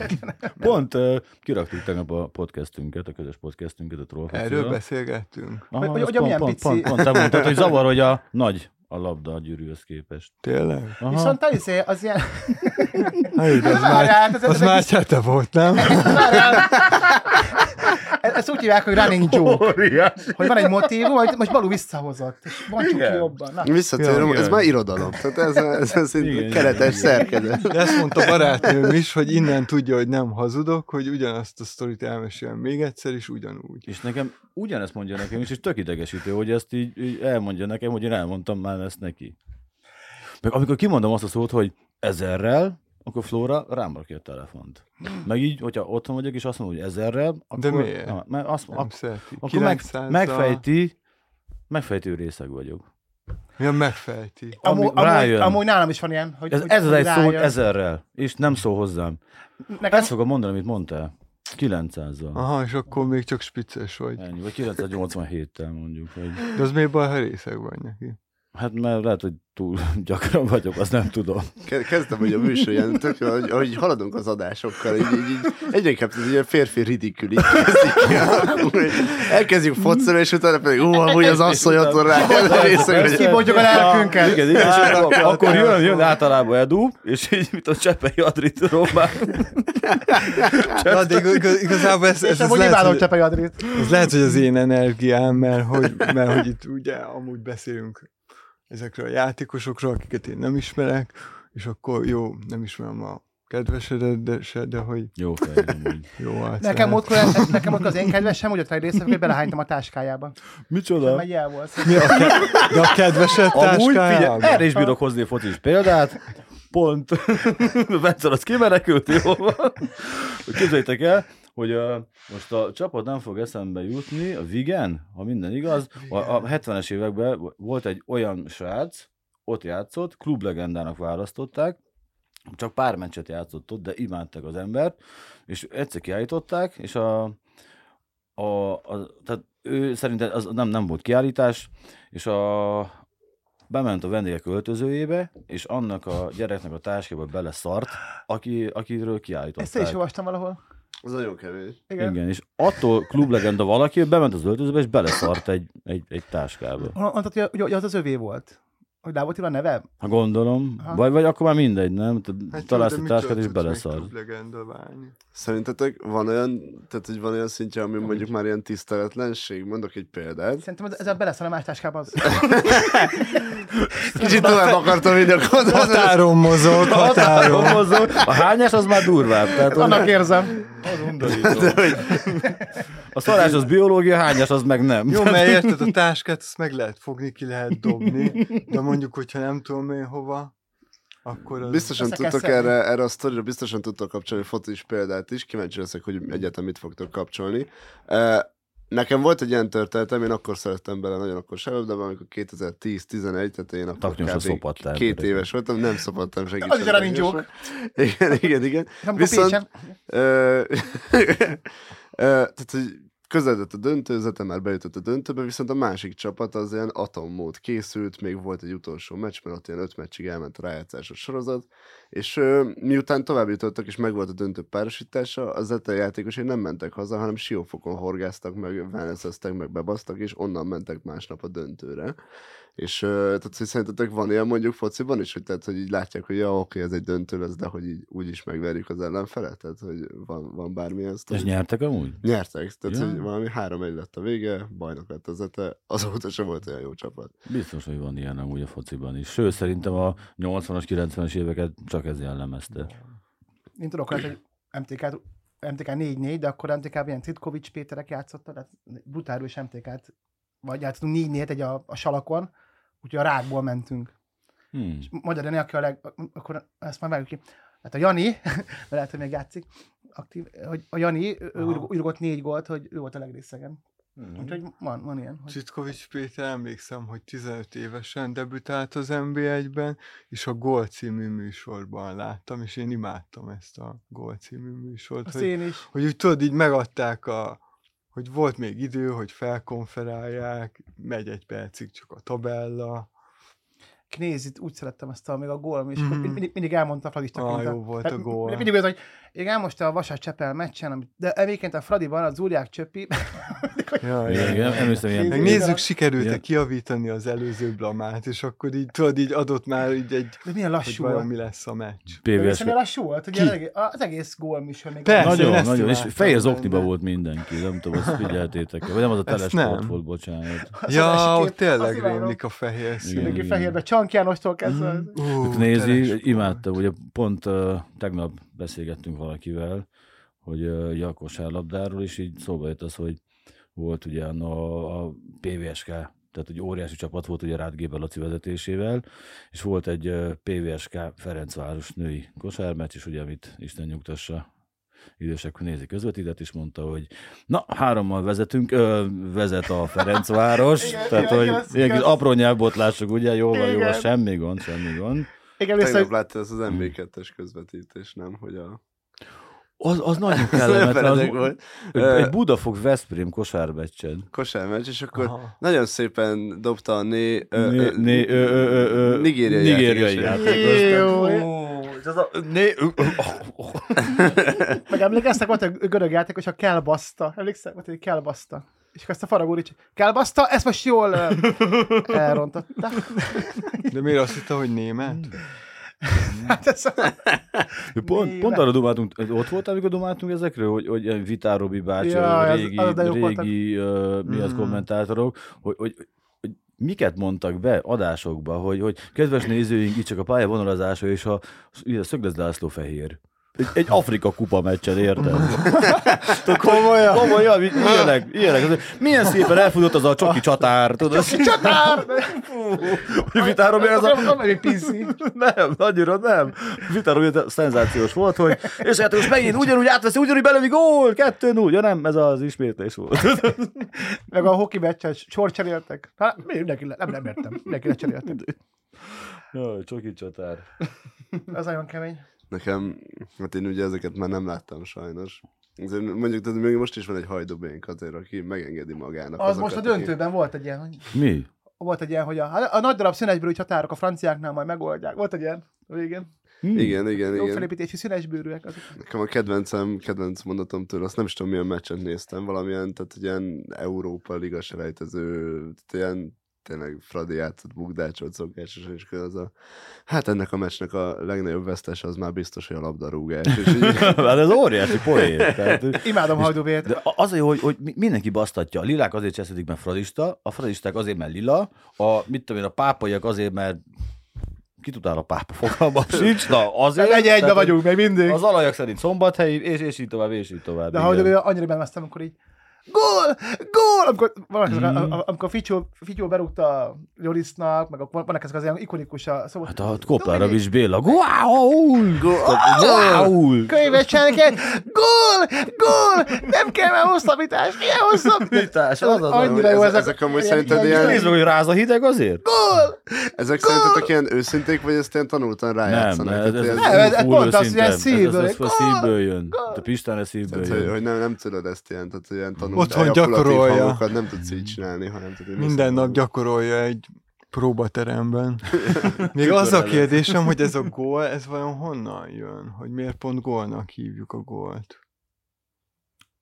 Pont uh, kiraktuk tegnap a podcastünket, a közös podcastünket, a Troll Erről beszélgettünk. Aha, Hogy- hogy pont, pont, pont, pont, te mondtad, hogy zavar, hogy a nagy a labda a gyűrűhöz képest. Tényleg? Aha. Viszont az, az ilyen... Hát, az Várjál, már, ez- ez az egy már csete volt, nem? E- Ezt úgy hívják, hogy running joke. Hogy van egy motívum, hogy most Balú visszahozott. Ki Igen. jobban. Na, Visszatérünk, ez már irodalom. Tehát ez, ez, ez Igen, egy igen, keretes szerkezet. De ezt mondta barátnőm is, hogy innen tudja, hogy nem hazudok, hogy ugyanazt a sztorit elmesélem még egyszer, és ugyanúgy. És nekem ugyanezt mondja nekem is, és tök idegesítő, hogy ezt így, így elmondja nekem, hogy én elmondtam már ezt neki. Meg amikor kimondom azt a szót, hogy ezerrel, akkor Flóra rám rakja a telefont. Meg így, hogyha otthon vagyok, és azt mondom, hogy ezerrel, akkor... De miért? Na, mert azt, Nem ak- akkor meg, 900-zal megfejti, megfejtő részeg vagyok. Ja, megfejti. Amúgy, amúgy, amúgy nálam is van ilyen, hogy, Ez, hogy, ez az egy szó, ezerrel, és nem szól hozzám. Nekem, Ezt fogom mondani, amit mondtál. 900-zal. Aha, és akkor még csak spicces vagy. Ennyi, vagy 987-tel mondjuk. Hogy... De az miért baj, ha részeg vagy neki? Hát mert lehet, hogy túl gyakran vagyok, azt nem tudom. Ke- Kezdtem, hogy a műsor ilyen, tök, hogy, hogy haladunk az adásokkal, így, így, így egyre inkább ez ilyen férfi ridikül, így kezdik Elkezdjük focsolni, és utána pedig, ó, amúgy az asszony ott rá. részeg, hogy- Kibontjuk a lelkünket. Igen, igen, és akkor, jön, jön általában Edu, és így, mint a Csepei Adrit rommá. Na, de igaz, igazából ez, ez, ez, lehet, hogy, Csepei Adrit. ez lehet, hogy az én energiám, mert hogy, mert hogy itt ugye amúgy beszélünk ezekről a játékosokról, akiket én nem ismerek, és akkor jó, nem ismerem a kedvesedet, de, se, de hogy Jó fej, amúgy. jó arc Nekem ott, nekem ott az én kedvesem, úgy ott egy hogy belehánytam a táskájába. Micsoda? Megy el volt. Mi a ke- de a kedvesed táskájában? erre is bírok hozni focis példát. Pont. Vetszer, az kimenekült, jó van. Hogy Képzeljétek el, hogy a, most a csapat nem fog eszembe jutni, a Vigen, ha minden igaz, a, a 70-es években volt egy olyan srác, ott játszott, klublegendának választották, csak pár meccset játszott ott, de imádtak az embert, és egyszer kiállították, és a, a, a tehát ő szerintem az nem, nem volt kiállítás, és a, bement a vendégek öltözőjébe, és annak a gyereknek a táskába beleszart, aki, akiről Ezt én is kiállították. olvastam valahol. Az nagyon kevés. Igen. Igen, és attól klublegenda valaki, hogy bement az öltözőbe, és beleszart egy, egy, egy táskába. Mondtad, hogy, hogy az az övé volt. Hogy rá volt a neve? Ha gondolom, Aha. vagy, vagy akkor már mindegy, nem? Te Hát Találsz egy táskát, és beleszar. Szerintetek van olyan, tehát hogy van olyan szintje, ami mondjuk már ilyen tiszteletlenség? Mondok egy példát. Szerintem ez- ezzel beleszal a más táskába az. Kicsit tovább akartam vinni a gondolatot. Határon mozog, határon. Mozog. A hányás az már durvább. Tehát Annak érzem. Az undorító. A szarás az biológia, a hányás az meg nem. Jó, mert érted, a táskát azt meg lehet fogni, ki lehet dobni, de mondjuk, hogyha nem tudom én hova, akkor az... Biztosan tudtok erre, erre a sztorira, biztosan tudtok kapcsolni focis példát is, kíváncsi leszek, hogy egyáltalán mit fogtok kapcsolni. Nekem volt egy ilyen történetem, én akkor szerettem bele nagyon akkor sem, de amikor 2010-11, tehát én akkor kb. szopattál. két éves voltam, nem szopattam senkit. Az is taknyosra. Igen, igen, igen. Amikor Viszont-. Ö, ö, Tehát, hogy közeledett a döntőzete, már bejutott a döntőbe, viszont a másik csapat az ilyen atommód készült, még volt egy utolsó meccs, mert ott ilyen öt meccsig elment a rájátszásos sorozat, és ö, miután tovább jutottak, és megvolt a döntő párosítása, az Zete játékosai nem mentek haza, hanem siófokon horgáztak, meg wellnesseztek, meg bebasztak, és onnan mentek másnap a döntőre. És tehát, hogy szerintetek van ilyen mondjuk fociban is, hogy, tehát, hogy így látják, hogy ja, oké, ez egy döntő lesz, de hogy így úgyis megverjük az ellenfelet, tehát hogy van, van bármilyen És sztori. nyertek amúgy? Nyertek, tehát Ja. hogy valami három egy lett a vége, bajnok lett az Ete, azóta sem volt olyan jó csapat. Biztos, hogy van ilyen amúgy a fociban is. Sőt, szerintem a 80-as, 90-es éveket csak ez jellemezte. Én tudok hogy MTK, MTK 4-4, de akkor MTK-ban ilyen Citkovics Péterek játszottak, tehát brutális MTK-t, vagy játszottunk 4 4 egy a, a salakon, úgyhogy a rákból mentünk. Hmm. És Magyar Jani, aki a leg, akkor ezt már vágjuk ki. Hát a Jani, mert lehet, hogy még játszik, aktív, hogy a Jani, Aha. négy gólt, hogy ő volt a legrészegen. Úgyhogy van, van ilyen. Hogy... Csitkovics Péter emlékszem, hogy 15 évesen debütált az NB1-ben, és a Gól című műsorban láttam, és én imádtam ezt a Gól című műsort, Azt hogy, én is. hogy úgy tudod, így megadták a hogy volt még idő, hogy felkonferálják, megy egy percig csak a tabella. Knézit úgy szerettem ezt a, még a gól, és mm. mindig, mindig elmondta Fradisnak. Ah, mondta. jó volt a gól. Mindig az, hogy igen, most a Vasas Csepel meccsen, amit- de egyébként a Fradiban az Zúriák Csöpi, Ja, Igen, igen, emlékszem ilyen. Meg Igen. nézzük, sikerült-e kiavítani az előző blamát, és akkor így, tudod, így adott már így egy, de milyen lassú volt. mi lesz a meccs. PVS. milyen lassú volt, hogy az egész, gól műsor még. Persze. Nagyon, én nagyon, és fehér zokniba volt mindenki, nem tudom, azt figyeltétek Vagy nem az a telesport volt, bocsánat. Ja, tényleg rémlik a fehér szín. Mindenki fehérbe, Csank Jánostól kezdve. Mhm. Ú, Nézi, imádtam, ugye pont uh, tegnap beszélgettünk valakivel, hogy uh, a kosárlabdáról, és így szóba jött az, hogy volt ugye a, a PVSK tehát egy óriási csapat volt ugye Rád Géber Laci vezetésével, és volt egy ö, PVSK Ferencváros női kosármeccs, és ugye, amit Isten nyugtassa, idősek nézi közvetített, és mondta, hogy na, hárommal vezetünk, ö, vezet a Ferencváros, Igen, tehát, igen, hogy igaz, ilyen kis apró nyelvbotlások, ugye, jó van, jó van, semmi gond, semmi gond. Igen, Tegnap látta ezt az MB2-es közvetítés, nem? Hogy a... Az, az nagyon kellemetlen. Az, volt. egy, Budafok Veszprém kosármeccsen. Kosármeccs, és akkor Aha. nagyon szépen dobta a né... ö, Né, ö, né, ö, ö, ö, ö, nigériai nigériai játékos. És az a, né, Meg emlékeztek, volt egy görög játékos, a Kelbaszta. Emlékszel? Volt egy Kelbaszta. És akkor ezt a Faragó Ricsi, Kelbaszta, ezt most jól elrontotta. De miért azt hitte, hogy német? Hát ez a... Pont, pont arra dumáltunk, ott volt, amikor dumáltunk ezekről, hogy, hogy ilyen Vitár Robi bácsi, Ja, az- régi, az voltak. régi uh, mi az Mm. kommentátorok, hogy, hogy miket mondtak be adásokba, hogy, hogy kedves nézőink, itt csak a pályavonalazása és a, a Szöglez fehér. Egy, egy Afrika kupa meccsen, érted? Komolyan. Komolyan, ilyenek, ilyenek. Milyen szépen elfutott az a csoki csatár, tudod? Csatár! Hogy Vitárom, ez a... Nem, egy piszi. Nem, annyira nem. Vitárom, szenzációs volt, hogy és most megint ugyanúgy átveszi, ugyanúgy belövi gól, kettő null. Ja nem, ez az ismétlés volt. Meg a hoki meccsen sor cseréltek. Hát, mi mindenki le, nem, nem értem. Mindenki lecseréltek. Jaj, csoki csatár. Ez nagyon kemény. Nekem, hát én ugye ezeket már nem láttam sajnos. Mondjuk, tehát még most is van egy hajdubénk azért, aki megengedi magának. Az azokat, most a döntőben volt egy ilyen, hogy Mi? volt egy ilyen, hogy a, hát a nagy darab színesbőrű csatárok a franciáknál majd megoldják. Volt egy ilyen a végén. Hm. Igen, igen, Jó igen. felépítésű színesbőrűek. Azok. Nekem a kedvencem, kedvenc mondatom tőle, azt nem is tudom milyen meccset néztem, valamilyen, tehát egy ilyen Európa Liga selejtező, tehát ilyen tényleg Fradi játszott bukdácsolt szokásosan, és az a, hát ennek a meccsnek a legnagyobb vesztes az már biztos, hogy a labdarúgás. És így, hát ez óriási poén. Tehát, Imádom hajdúvét. de az a jó, hogy, hogy mi- mindenki basztatja. A lilák azért cseszedik, mert fradista, a fradisták azért, mert lila, a, mit tudom én, a pápaiak azért, mert ki tudál a pápa fogalmam sincs, na azért. Egy egybe vagyunk, még mindig. Az alajak szerint szombathelyi, és, és így tovább, és így tovább. De igen. hajdúvé annyira bemeztem, amikor így Gól! Gól! Amikor, valaki, Mm. mm. amikor Ficsó, Ficsó berúgta a Jorisznak, meg a- vannak ezek az ilyen ikonikus a szó. Hát a Koplára is Béla. Guául! Guául! Könyvecseneket! Gól! Gól! Nem kell már hosszabbítás! Milyen hosszabbítás? Az az, Annyira jó ezek- ezek. ezek amúgy szerinted ilyen- Nézd meg, hogy ráz a hideg azért? Gól! ezek szerintetek ilyen őszinték, vagy ezt ilyen tanultan rájátszanak? ez, ez, ez, Nem, ez- ez full pont az, őszinte. ilyen Ez- szívből, Ez, ez, gól, szívből jön. gól. A Pistán ez szívből hogy, jön. hogy nem, nem tudod ezt ilyen, tehát ilyen tanult Otthon gyakorolja. hangokat nem tudsz így csinálni, hanem hogy Minden nap gyakorolja egy próbateremben. Még az a kérdésem, hogy ez a gól, ez vajon honnan jön? Hogy miért pont gólnak hívjuk a gólt?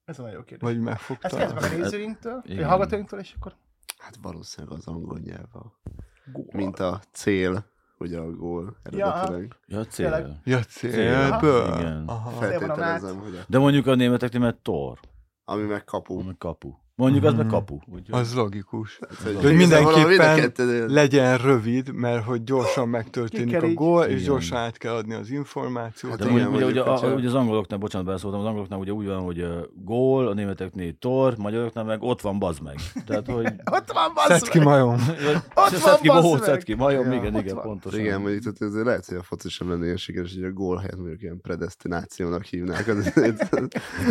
Ez a nagyon jó kérdés. Vagy Ezt megfogta? kérdezzük meg a nézőinktől, vagy a hallgatóinktól, és akkor Hát valószínűleg az angol nyelv, a, gól. mint a cél, ugye a gól eredetileg. Ja, Tényleg. cél. Ja, célből? Igen. Aha. Feltételezem, hogy a, De mondjuk a németeknél mert tor, ami meg kapu. meg kapu. Mondjuk az meg Mhm. kapu. Úgyhogy... Az logikus. Tehát, hogy mind a mindenképpen legyen rövid, mert hogy gyorsan megtörténik a gól, és Igen. gyorsan át kell adni az információt. Hát De igen, ugye, ugye, a, ugye az angoloknál, bocsánat, beleszóltam, az angoloknál ugye úgy van, hogy uh, gól, a németeknél tor, magyaroknál meg ott van bazd meg. Tehát, hogy... Ott van, Szedd bassz ki meg! majom. Ott van, ki bohóc, meg! ki majom, Ja, igen, ott igen, van. pontosan. Igen, mondjuk tehát azért lehet, hogy a foci sem lenne ilyen sikeres, hogy a gól helyett mondjuk ilyen predestinációnak hívnák. Az, Igen,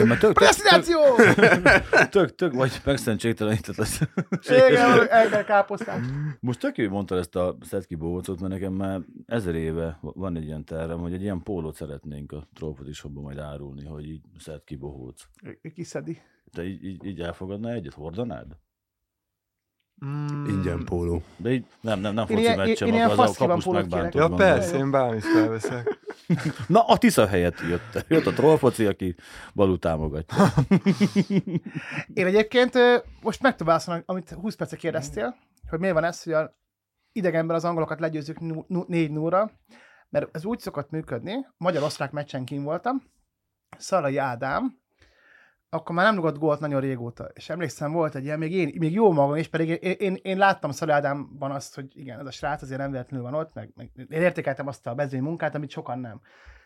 mert tök, tök, Presztináció! Vagy megszentségtelenített lesz. Igen, el kell káposztát. Most tök jó, hogy mondtad ezt a Szetki bohócot, mert nekem már ezer éve van egy ilyen tervem, hogy egy ilyen pólót szeretnénk a Trófot is majd árulni, hogy így Szetki bohóc. Kiszedi. Te így, így, így elfogadná egyet? Hordanád? Mm. ingyen póló. De így nem, nem, nem foci meccsem, én akkor az a kapust megbántod. Ja, persze, én bármit felveszek. Na, a Tisza helyett jött. Jött a trollfoci, aki Balú támogatja. Én egyébként most meg tudom válaszolni, amit 20 percet kérdeztél, hogy miért van ez, hogy a idegenben az angolokat legyőzzük 4 0 mert ez úgy szokott működni, magyar-osztrák meccsen kim voltam, Szalai Ádám, akkor már nem rugott gólt nagyon régóta. És emlékszem, volt egy ilyen, még, én, még jó magam is, pedig én, én, én láttam Szalai Ádámban azt, hogy igen, ez a srác azért nem véletlenül van ott, meg, meg én értékeltem azt a bezény munkát, amit sokan nem.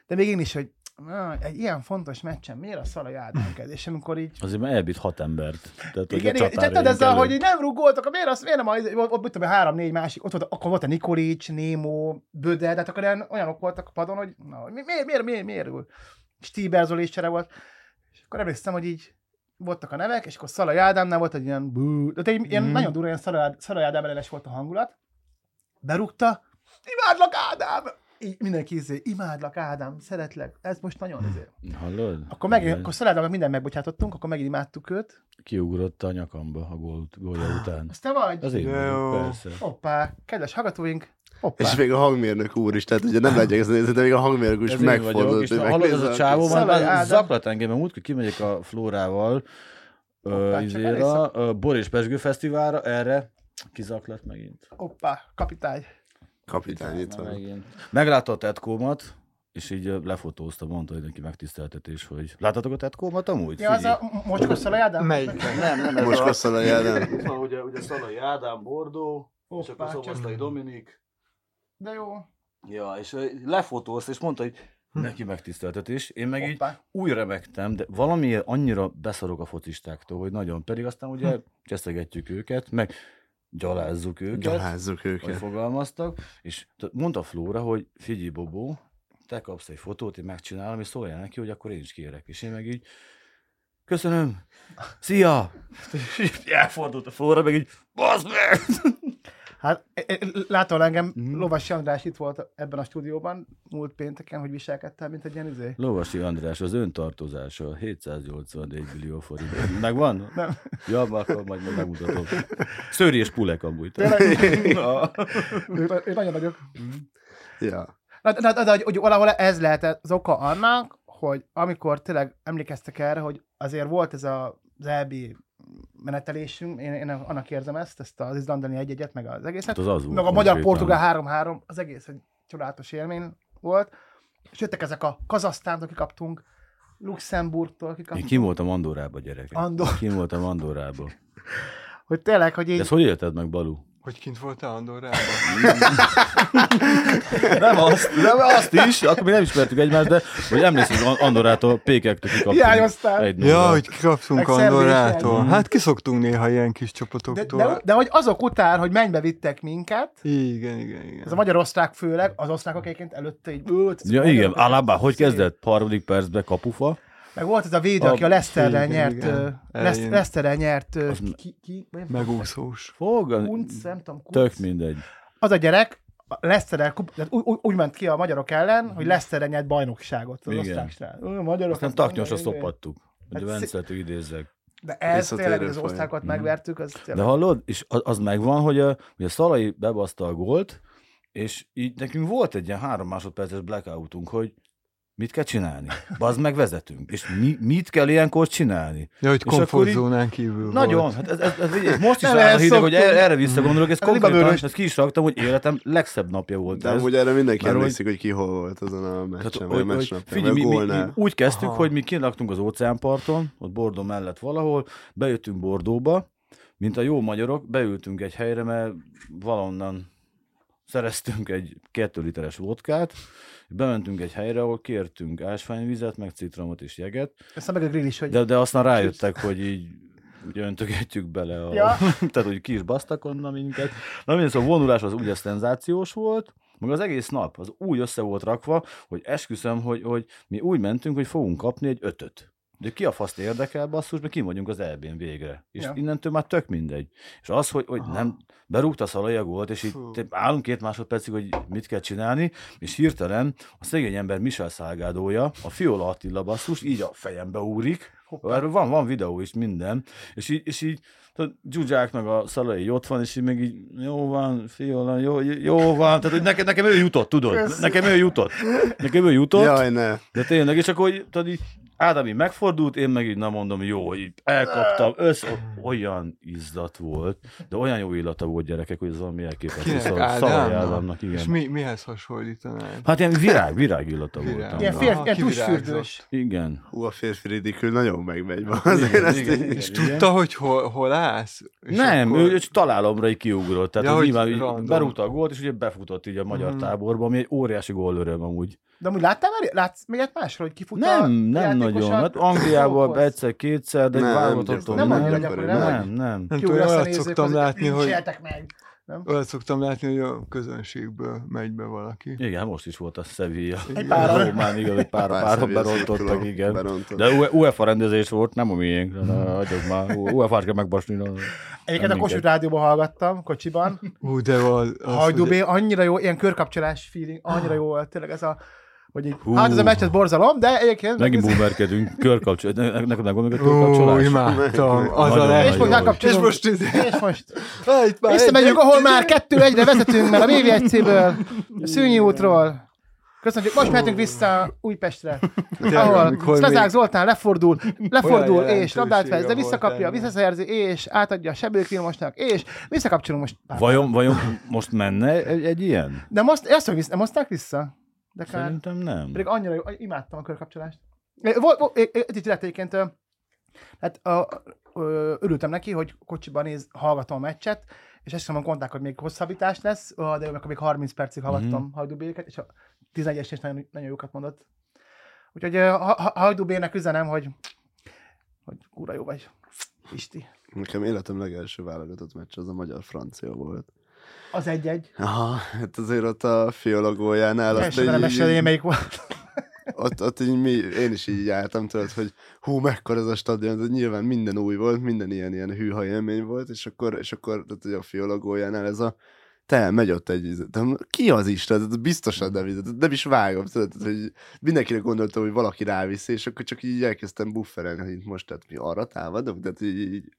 De még én is, hogy Na, egy ilyen fontos meccsen miért a Szalai Ádám kezd? És amikor így... Azért már elbít hat embert. Tehát, Igen, igen, és tudod ezzel, hogy nem rúgoltak, akkor miért, az, miért nem az, ott, ott három-négy másik, ott volt, akkor volt a Nikolics, Némo, Böde, tehát akkor olyan, olyanok voltak a padon, hogy na, mi- miért, miért, miért, miért Zoli is csere volt. És akkor emlékszem, hogy így voltak a nevek, és akkor Szalai Ádámnál volt egy ilyen bú, de egy ilyen Mhm. nagyon durva, ilyen Szalai, Ádám ellenes volt a hangulat. Berúgta, imádlak Ádám! Így mindenki izé, imádlak Ádám, szeretlek, ez most nagyon izé. Hallod? Akkor Igen. akkor Szalai Ádámnak mindent megbocsátottunk, akkor megint imádtuk őt. Kiugrott a nyakamba a gól, gólja után. Azt te vagy? Az én vagyok, persze. Hoppá, kedves hallgatóink, hoppá. És még a hangmérnök úr is, tehát ugye nem ezt nézni, de még a hangmérnök is Ez megfordult. és hogy hallod, ez a csávó már, Szalai zaklat engem, mert múltkor kimegyek a Flórával, Hoppá, izéra, ö, Bor és Pesgő Fesztiválra, erre kizaklat megint. Hoppá, kapitány. Kapitány itt van. Meglátta a tetkómat, és így lefotózta, mondta, hogy neki megtiszteltetés, hogy láttatok a tetkómat amúgy? Ja, az a mocskos Szalai Ádám? Melyik? Nem, nem, ez Most a... köszönöm, Ádám. Van ugye, ugye Szalai Ádám, Bordó, és Hoppá, akkor Szobasztai Dominik. De jó. Ja, és ö, lefotózta, és mondta, hogy neki megtiszteltetés. Én meg így Hoppá. úgy remektem, de valamiért annyira beszarok a focistáktól, hogy nagyon. Pedig aztán ugye cseszegetjük őket, meg gyalázzuk őket, Gyalázzuk őket. fogalmaztak, és mondta Flóra, hogy figyelj Bobó, te kapsz egy fotót, én megcsinálom, és szóljál neki, hogy akkor én is kérek. És én meg így, köszönöm, szia! És így elfordult a Flóra, meg így, bazd meg! Hát látod engem, Mhm. Lovasi András itt volt ebben a stúdióban múlt pénteken, hogy viselkedtem, mint egy ilyen izé. Lovasi András, az öntartozása 784 millió forint. Megvan? Nem. Ja, akkor majd, megmutatom. Szőri és pulek amúgy. Na. Ő, ő nagyon nagyok. Ja. Na, de, de, de, hogy valahol ez lehet az oka annak, hogy amikor tényleg emlékeztek erre, hogy azért volt ez a, az EB menetelésünk, én, én annak érzem ezt, ezt az izlandani egy-egyet, meg az egészet. Hát az az meg a magyar-portugál 3-3, az egész egy csodálatos élmény volt. És jöttek ezek a Kazasztántól kikaptunk, Luxemburgtól Én kikaptunk. kim voltam Andorrába, gyerekek. Andor. Kim voltam Andorrába. Hogy tényleg, hogy De így... ezt hogy élted meg, Balu? Hogy kint voltál Andorrában? Nem azt, nem azt is, akkor még nem ismertük egymást, de hogy emlékszem, hogy Andorrától pékektől kikaptunk. Hiányoztál. Egy Ja, hogy kikaptunk Andorrától. szervésen. Hát kiszoktunk néha ilyen kis De, csapatoktól. de, de, hogy azok után, hogy mennybe vittek minket, Igen, igen, igen. ez a magyar-osztrák főleg, az osztrákok egyébként előtte így... Öt, Ja, igen, Alaba, hogy kezdett? Harmadik percben kapufa. Meg volt ez a védő, aki a A- Leicesterrel nyert, Leicesterrel nyert, Az- ki, ki, Megúszós. Fog, Kunc, nem tudom, Kunc. tök mindegy. Az a gyerek, a Leicesterrel, úgy, úgy, ment ki a magyarok ellen, hogy Leicesterrel nyert bajnokságot az Igen. osztrák srác. Ö, Magyarok, Aztán azt taknyosra szopattuk. Hogy Hát idézzek. De ez tényleg, az osztrákot Mhm. megvertük, az De hallod, és az, az megvan, hogy a, hogy a Szalai bebaszta a gólt, és így nekünk volt egy ilyen három másodperces blackoutunk, hogy mit kell csinálni? Bazd meg vezetünk. És mi, mit kell ilyenkor csinálni? Ja, hogy És komfortzónán kívül Nagyon, volt. hát ez, ez, ez, ez most is áll a hideg, hogy erre, erre visszagondolok, ez Ez konkrétan, libabőrös. ezt ki is raktam, hogy életem legszebb napja volt De ez. amúgy erre mindenki Mert hogy- emlékszik, hogy ki hol volt azon a meccsen, hogy, vagy hogy, meccsnapján, figyelj, mi, mi, mi úgy kezdtük, Aha. hogy mi kilaktunk az óceánparton, ott Bordó mellett valahol, bejöttünk Bordóba, mint a jó magyarok, beültünk egy helyre, mert valonnan szereztünk egy kettő literes vodkát, bementünk egy helyre, ahol kértünk ásványvizet, meg citromot és jeget, Aztán meg a grill is, hogy... de, de aztán rájöttek, hogy így ugye öntögetjük bele a... Ja. tehát, hogy ki is basztak onnan minket. Na mindegy, szóval a vonulás az ugye szenzációs volt, meg az egész nap az úgy össze volt rakva, hogy esküszöm, hogy, hogy mi úgy mentünk, hogy fogunk kapni egy ötöt. De ki a faszt érdekel, basszus, mert ki vagyunk az elbén végre. És Ja. innentől már tök mindegy. És az, hogy, hogy Aha. nem, berúgta a Szalai a gólt, és így Fú. te- állunk két másodpercig, hogy mit kell csinálni, és hirtelen a szegény ember Michel Szálgádója, a Fiola Attila basszus, így a fejembe úrik, Hoppá. erről van, van videó is, minden, és így, és így Zsuzsák meg a Szalai így ott van, és így meg így, jó van, Fiola, jó, jó van, tehát hogy nekem, nekem ő jutott, tudod, Köszi. nekem ő jutott, nekem ő jutott, Jaj, ne. de tényleg, és akkor így, tudod, így Ádám így megfordult, én meg így nem mondom, jó, így elkaptam, össze, olyan izzat volt, de olyan jó illata volt gyerekek, hogy ez valami elképesztő. Kinek? Szalai- Szalai Ádámnak? Ádámnak, És igen. mi, mihez hasonlítanál? Hát ilyen virág, virág illata volt. Virág. Ilyen, fér, ilyen tusfürdős. Igen. Hú, a férfi ridikül nagyon megmegy ma. Azért Igen, ezt igen, igen. És tudta, hogy hol, hol állsz? És nem, akkor- ő, ő csak találomra így kiugrott. Tehát Ja, hogy nyilván így random. berúgta a gólt, és ugye befutott így a magyar Mhm. táborba, ami egy óriási gólöröm amúgy. De amúgy láttál már, látsz még egy másról, hogy kifut Nem, a nem nagyon. Hát Angliában egyszer-kétszer, de egy Nem, válogatottan nem nem. annyira Nem, gyakori, nem, nem? nem. Nem tudom, olyat szoktam látni, hogy "Nincsetek meg. Nem? olyat szoktam látni, hogy a közönségből megy be valaki. Igen, most is volt a Sevilla. Egy páran. Rómán, igen, egy pár, Pár Sevilla berontottak, igen. berontott. De UE- UEFA rendezés volt, nem a miénk. Na, Hagyjuk már, UEFA-t kell megbasni. Egyébként a. Kossuth rádióban hallgattam, kocsiban. Ú, de az, az Hajdú hogy- annyira jó, ilyen körkapcsolás feeling, annyira jó volt, tényleg ez a, hogy így, Hú. hát ez a meccs, ez borzalom, de egyébként... Megint boomerkedünk, körkapcsolás. Ne- ne- Neked megvan még a Ó, körkapcsolás? imádtam. Az a Nagyon és most leg... És most ez... És most Hát, már visszamegyünk, egy- ahol már kettő egyre vezetünk, mert a BVC-ből, a Szűnyi útról. Köszönjük, most mehetünk vissza Újpestre, ahol Szlazák Zoltán lefordul, lefordul, és labdát vesz, de visszakapja, visszaszerzi, és átadja a Sebők Vilmosnak, és visszakapcsolunk most. Vajon, vajon most menne egy, egy ilyen? De most, ezt hogy vissza, nem hozták vissza? De kár. Szerintem nem. Pedig annyira jó, imádtam a körkapcsolást. Volt, volt, lett egyébként, hát ö, ö, örültem neki, hogy kocsiban néz, hallgatom a meccset, és ezt mondom, mondták, hogy még hosszabbítás lesz, de akkor még 30 percig hallgattam. Hajdubéket, és a 11-es is nagyon, nagyon jókat mondott. Úgyhogy ha, ha, Hajdubének üzenem, hogy, hogy kúra jó vagy, Isti. Nekem életem legelső válogatott meccs az a magyar-francia volt. Az egy-egy. Aha, hát azért ott a fiolagójánál azt nem mesélje, melyik volt. ott, ott így mi, én is így álltam, tudod, hogy hú, mekkora ez a stadion, de nyilván minden új volt, minden ilyen, ilyen hűha élmény volt, és akkor, és akkor tehát, hogy a fiolagójánál ez a te, megy ott egy, de ki az Isten? Tehát biztosan nem, tehát nem is vágom, tudod, hogy mindenkire gondoltam, hogy valaki ráviszi, és akkor csak így elkezdtem bufferelni, hogy most tehát mi arra támadok, tehát így, így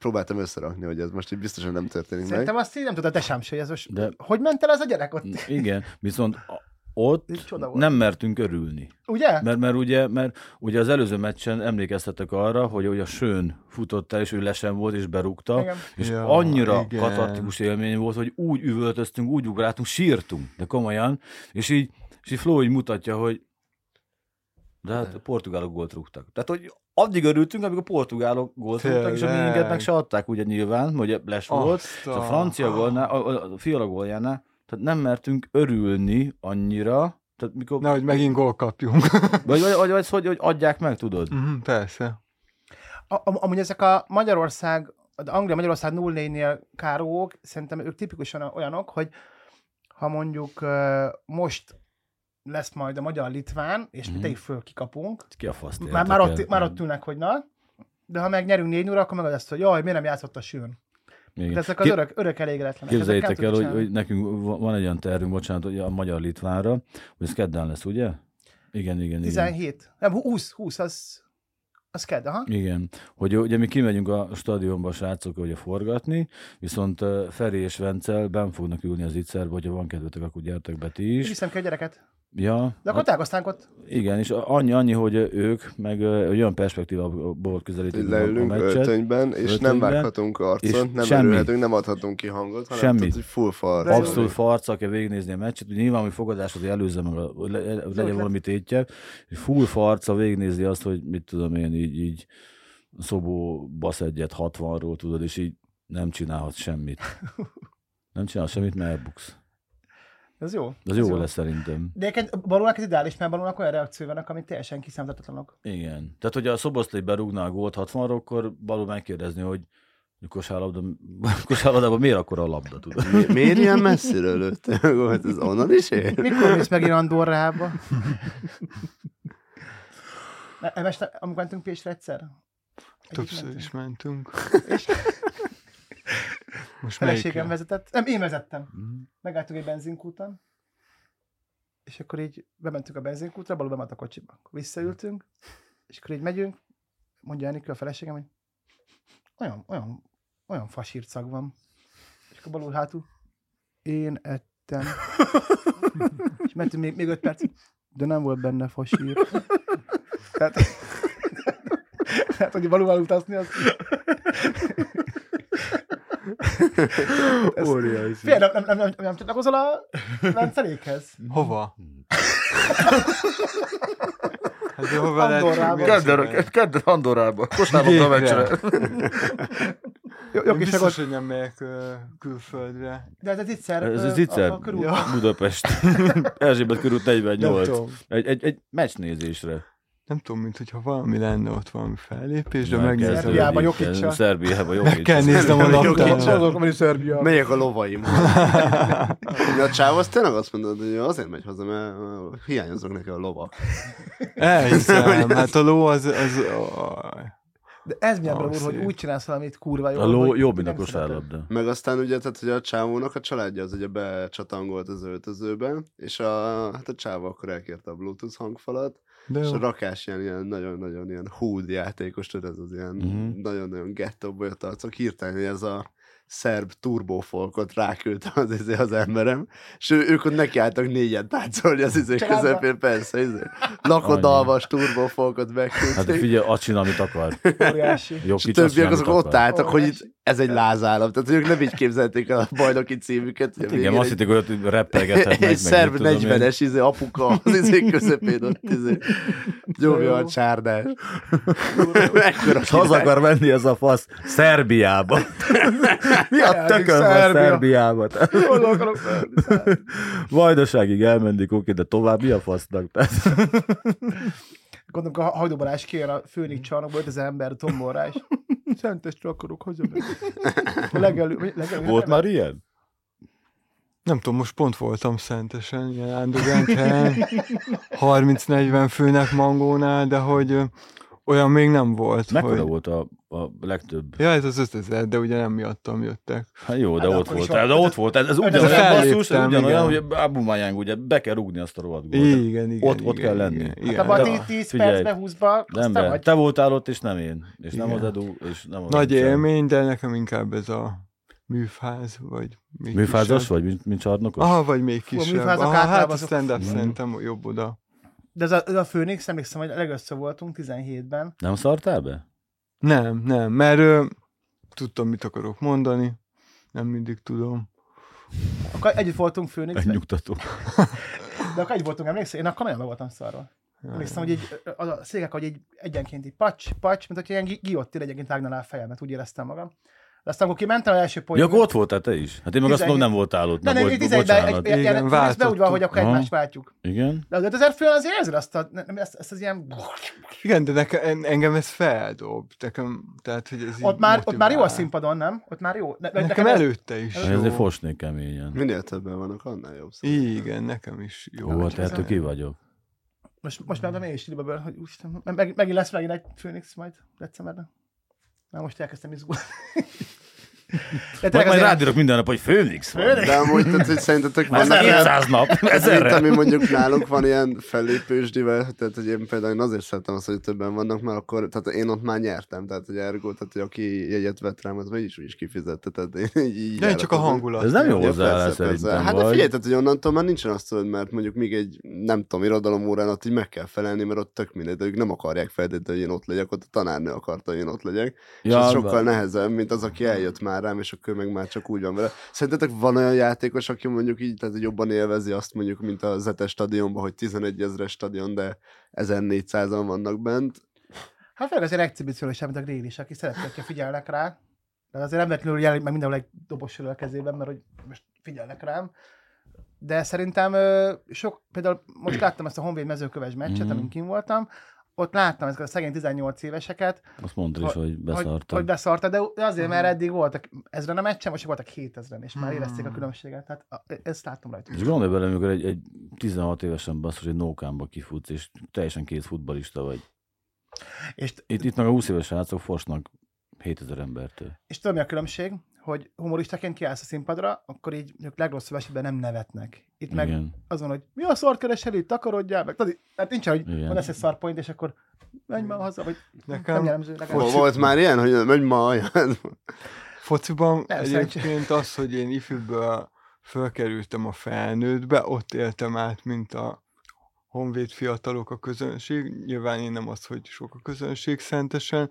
próbáltam összerakni, hogy ez most így biztosan nem történik Szerintem meg. azt így nem tudod, te sem hogy ez most, De- hogy ment el ez a gyerek ott? Igen, viszont ott Ez csoda volt. nem mertünk örülni. Ugye? Mert, mert, ugye, mert ugye az előző meccsen emlékeztetek arra, hogy, hogy a Sön futott el, és ő lesen volt, és berúgta, Igen. és Ja, annyira igen. katartikus élmény volt, hogy úgy üvöltöztünk, úgy ugráltunk, sírtunk, de komolyan, és így, és így Flo így mutatja, hogy de hát a portugálok gólt rúgtak. Tehát, hogy addig örültünk, amíg a portugálok gólt rúgtak, és a miénket meg se adták ugye nyilván, hogy les volt. És a francia gólnál, a, a, a fiala góljánál, tehát nem mertünk örülni annyira, tehát mikor, Nehogy megint gól kapjunk. vagy, vagy, vagy, vagy hogy, hogy adják meg, tudod? Mhm, Persze. A, am- amúgy ezek a Magyarország, az Anglia-Magyarország 0-4-nél kárók, szerintem ők tipikusan olyanok, hogy ha mondjuk most lesz majd a magyar-litván, és mi Mhm. tegyük föl kikapunk, Ki a faszt már, már, ott, már ott ülnek, hogy na, de ha meg nyerünk 4 óra, akkor meg az lesz, hogy jaj, miért nem játszott a sűn. Igen. De ezek az Ki- örök, örök elégedetlenek. Képzeljétek el, hogy, hogy nekünk va- van egy olyan tervünk, bocsánat, hogy a magyar litvánra, hogy ez kedden lesz, ugye? Igen, igen, igen. 17. Nem, 20, 20, az, az kedd, aha. Igen, hogy ugye mi kimegyünk a stadionba, srácok, ugye forgatni, viszont Feri és Vencel ben fognak ülni az ittszerbe, hogyha van kedvetek, akkor gyertek be ti is. Viszem ki a gyereket. Ja, De akkor találkoztánk ott. igen, és annyi, annyi, hogy ők meg uh, olyan perspektívából közelítik meg a, leülünk meccset. öltönyben, és nem Öltönyben, vághatunk arcon, nem semmi. nem adhatunk ki hangot, hanem Semmi. tudod, hogy full far. De jó. Abszolút farccal kell végignézni a meccset, hogy nyilván, hogy fogadás, hogy előzze meg, a, le, le- legyen ötlet. valami tétje, full farccal végignézni azt, hogy mit tudom én, így, így Szobó basz egyet 60-ról, tudod, és így nem csinálhat semmit. Nem csinál semmit, mert elbuksz. Ez jó. Az jó, lesz szerintem. De egyébként Balónak ez ideális, mert Balónak olyan reakciói vannak, amik teljesen kiszámíthatatlanok. Igen. Tehát, hogyha a Szoboszlai berúgná a gólt 60 akkor Baló megkérdezni, hogy kosárlabda, kosárlabdában miért akkor a labda, tudod? Mi, miért ilyen messziről lőtte a gólt? Ez onnan is ér? Mikor mész megint Andorrába? Emeste, amikor mentünk Pécsre egyszer? Többször is mentünk. És Most feleségem melyikre? vezetett. Nem, én vezettem. Mhm. Megálltunk egy benzinkúton, és akkor így bementünk a benzinkútra, Baló bement a kocsiba. Visszaültünk, és akkor így megyünk, mondja Enikő a feleségem, hogy olyan, olyan, olyan fasírt szag van. És akkor Baló hátul, én ettem. és mentünk még, még öt perc, de nem volt benne fasír. Tehát, tehát hogy Balóval utazni, az... Ez- Óriási. Fél, nem, nem, nem, nem, nem csatlakozol a Vencelékhez? Hova? Hát de hova lehet kedden Andorrába, kosárlabda Végre. meccsre. Jó, jó biztos, megold... hogy nem megyek külföldre. De ez az egyszer... Ez ö, az egyszer? A, a. Ja. Budapest. Erzsébet körül Nem 48. tudom, Egy, egy, egy meccsnézésre. Nem tudom, mint hogyha valami lenne ott valami fellépés, de megnézem. Szerbiában Jokic-sal. Szerbiában Meg Jokic. kell néznem a labdát. Melyek a lovaim? Ugye a csáv az tényleg azt mondod, hogy azért megy haza, mert hiányoznak neki a lovak. Elhiszem, hát a ló az... az. De ez milyen bravúr, hogy úgy csinálsz valamit kurva jól, A ló hogy jobb, mint a kosárlabda. Meg aztán ugye, tehát hogy a csávónak a családja az ugye becsatangolt az öltözőbe, és a, hát a csávó akkor elkérte a bluetooth hangfalat, De és a rakás ilyen, ilyen nagyon-nagyon ilyen hood játékos, tudod, ez az ilyen Mhm. nagyon-nagyon ghetto bolyot arcok, hirtelen ez a szerb turbofolkot ráküldte az, izé az emberem, és ő, ők ott nekiálltak négyen táncolni az izé közepén, persze, izé. lakodalmas turbofolkot megküldték. Hát figyelj, azt csinál, amit akar. Óriási. és a Jokic azt többiek azok amit ott akar. álltak, hogy Óriási. itt ez egy lázállam. Tehát, hogy ők nem így képzelték el a bajnoki címüket. hogy a Hát igen, azt hitték, hogy ott reppegethetnek. egy meg szerb tudom én. 40-es izé, apuka az izé közepén ott izé, nyomja a csárdás. Haza akar menni ez a fasz Szerbiába. Mi a tökön van. Szerbiába? Hol akarok? Vajdaságig elmendik, oké, de tovább mi a fasznak? Tehát, Gondolom, a Hajdó Balázs kijön a főnik csarnokból, ez az ember tomborrá, és szentestre akarok hazamenni. A legelő, legelő, volt már ilyen? Nem tudom, most pont voltam szentesen, ilyen ándogánk helyen, 30-40 főnek mangónál, de hogy olyan még nem volt. Mekkora hogy... volt a, a legtöbb? Ja, ez az 5000, de ugye nem miattam jöttek. Hát jó, de Hát ott volt. van. De ott volt. Ez, ez ugyanolyan felléptem, basszus, ez ugyanolyan, hogy Abu Mayang, ugye be kell rúgni azt a rohadt gólt. Igen, igen. ott- ott igen, kell lenni. Igen, Hát igen. a 10 figyelj, percbe, 20-ba, Nem, vagy. Te voltál ott, és nem én. És nem az Edu, és nem az Nagy élmény, de nekem inkább ez a műfáz, vagy még Műfázas kisebb. vagy, mint, mint csarnokos? Aha, vagy még Fú, a kisebb. Aha, hát a stand-up Mhm. szerintem jobb oda. De ez a, ez a Főnix, emlékszem, hogy először voltunk 17-ben. Nem szartál be? Nem, nem, mert ö, tudtam, mit akarok mondani. Nem mindig tudom. Akkor együtt voltunk Főnixben, Megnyugtató. de akkor együtt voltunk, emlékszel? Én akkor nagyon be voltam szarva. Emlékszem, hogy egy, az a székek, hogy egy egyenként így pacs, pacs, mint hogyha ilyen gi- giottin egyenként vágnál a fejemet, úgy éreztem magam. De aztán, akkor kimentem, az első Ja, poén. akkor ott voltál te is? Hát én meg azt mondom, 17. nem voltál ott. Nem, nem, bocs, 11-ben bocsánat. egy, egy, Igen, egy, úgy van, hogy akkor Aha. egymást váltjuk. Igen? De az 5000 fő azért érzed azt, a, nem, ezt, ezt az ilyen... Igen, de nekem, engem ez feldob. Nekem, tehát, hogy ez így Ott már, ott már jó a motivál. színpadon, nem? Ott már jó. Ne, Nekem előtte is Ez jó. Ezért fosnék keményen. Minél többen vannak, annál jobb. szerintem. Igen, nekem is jó. Jó, hát tehát ez- ki vagyok. Most, most már én is hogy úristen, meg, megint lesz megint egy Phoenix majd decemberben. Na most elkezdtem izgulni. De Majd, majd rádírok minden nap, hogy Főnix van. Főnix? De amúgy, tehát, hogy szerintetek van ilyen, 200 nap. mint Ezerre. ami mondjuk nálunk van ilyen fellépősdivel, tehát hogy én például én azért szeretem azt, hogy többen vannak, mert akkor, tehát én ott már nyertem, tehát hogy ergo, tehát hogy aki jegyet vett rám, az meg is, is kifizette, tehát én így, így De én csak a hangulat. Ez nem jó hozzáállás szerintem. Hát de figyelj, tehát, hogy onnantól már nincsen azt tudod, mert mondjuk még egy, nem tudom, irodalom órán ott így meg kell felelni, mert ott tök mindegy, de ők nem akarják feltétlenül, hogy én ott legyek, ott a tanárnő akarta, hogy én ott legyek. Ja, és ez sokkal nehezebb, mint az, aki eljött már rám, és akkor meg már csak úgy van vele. Szerintetek van olyan játékos, aki mondjuk így, tehát jobban élvezi azt mondjuk, mint a Zetes stadionban, hogy 11 ezres stadion, de 1400-an vannak bent. Hát főleg azért exhibíciós, mint a Grill is, aki szeretne, hogyha figyelnek rá. De azért nem vetlenül jelenik meg mindenhol egy dobos a kezében, mert hogy most figyelnek rám. De szerintem sok, például most láttam ezt a Honvéd mezőköves meccset, mm-hmm. amin kim voltam, ott láttam ezeket a szegény 18 éveseket, Azt mondta is, hogy hogy, beszartam. hogy beszarta, de azért, mert eddig voltak ezren a meccsen, most voltak 7000-en, és már érezték a különbséget. Hát a- ezt láttam rajta. És gondolj bele, amikor egy, egy 16 évesen basszus, egy nókámba kifutsz, és teljesen kész futbalista vagy. És, Itt, itt meg a 20 éves srácok fosnak 7000 embertől. és tudom, mi a különbség, hogy humoristaként kiállsz a színpadra, akkor így ők legrosszabb esetben nem nevetnek. Itt meg Igen. az van, hogy mi a szart keresel itt, takarodjál meg. Tudod, hát nincs, hogy Igen. mondasz egy szarpoint, és akkor menj már haza, vagy Nekem nem jellemző. legalább- Hol volt már ilyen, hogy megy ma olyan? Fociban Nem, egyébként az, hogy én ifjúből fölkerültem a felnőttbe, ott éltem át, mint a honvéd fiatalok a közönség. Nyilván én nem az, hogy sok a közönség szentesen,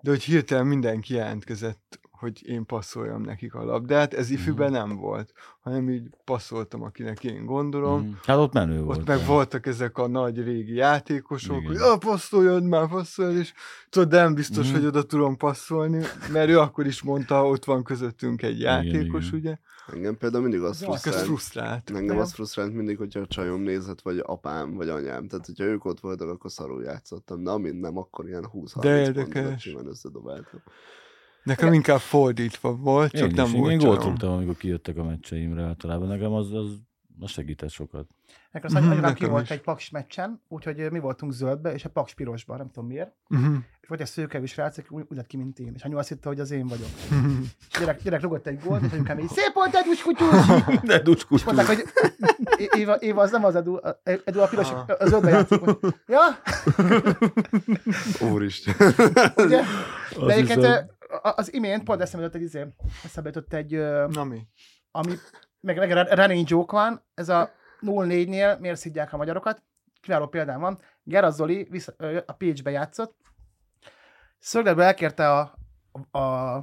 de hogy hirtelen mindenki jelentkezett hogy én passzoljam nekik a labdát. Ez ifiben nem volt, hanem így passzoltam, akinek én gondolom. Mhm. Hát ott menő volt. Ott meg voltak ezek a nagy régi játékosok, Igen. hogy ja, passzoljad már, passzoljad, és tudod, de nem biztos, Mhm. hogy oda tudom passzolni, mert ő akkor is mondta, ott van közöttünk egy játékos, igen. ugye? Engem például mindig az ez frusztrált. frusztrált. Engem az frusztrált mindig, hogyha a csajom nézett, vagy apám, vagy anyám. Tehát, hogyha ők ott voltak, akkor szarul játszottam. De amint nem, akkor ilyen 20 De 30 érdekes. pontot simán összedobáltam. Nekem inkább fordítva volt, csak Én nem is, volt én gólt rúgtam, amikor kijöttek a meccseimre általában. Nekem az, az, az segített sokat. Nekem az anyukám ki volt is. egy paks meccsen, úgyhogy mi voltunk zöldbe, és a paks pirosba, nem tudom miért. Mhm. És volt egy szőkevű srác, aki úgy, úgy lett ki, mint én. És anyu azt hitte, hogy az én vagyok. És gyerek, gyerek rugott egy gólt, és anyukám így, szép volt, Edus kutyus! De mondták, hogy Éva, Éva az nem az Edu, a- Edu a piros, Ah. a zöldbe játszik. Hogy, Ja, Úristen. ugye? Az De egyébként az imént pont eszembe jutott egy izé, eszembe jutott egy... Na mi? Ami, meg, meg running joke van, ez a 04-nél miért szidják a magyarokat, kiváló példám van, Geraz Zoli vissza, a Pécsbe játszott, Szögletbe elkérte a, a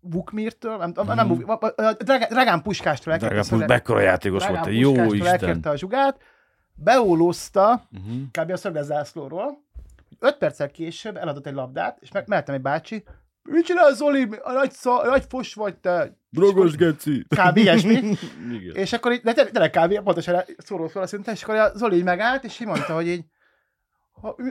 Vukmirtől, nem tudom, nem, mm. Dragán Puskástól elkérte. Dragán Puskás, játékos volt, jó Isten. elkérte a zsugát, beólózta, uh-huh. Mhm. kb. a szöglezászlóról, öt perccel később eladott egy labdát, és meg mehettem egy bácsi, mit csinál Zoli, a nagy, szá, a nagy fos vagy te? Drogos geci. Kb. ilyesmi. és akkor így, de tényleg kb. pontosan e- szóró fel szinte, és akkor a Zoli így megállt, és így mondta, hogy így,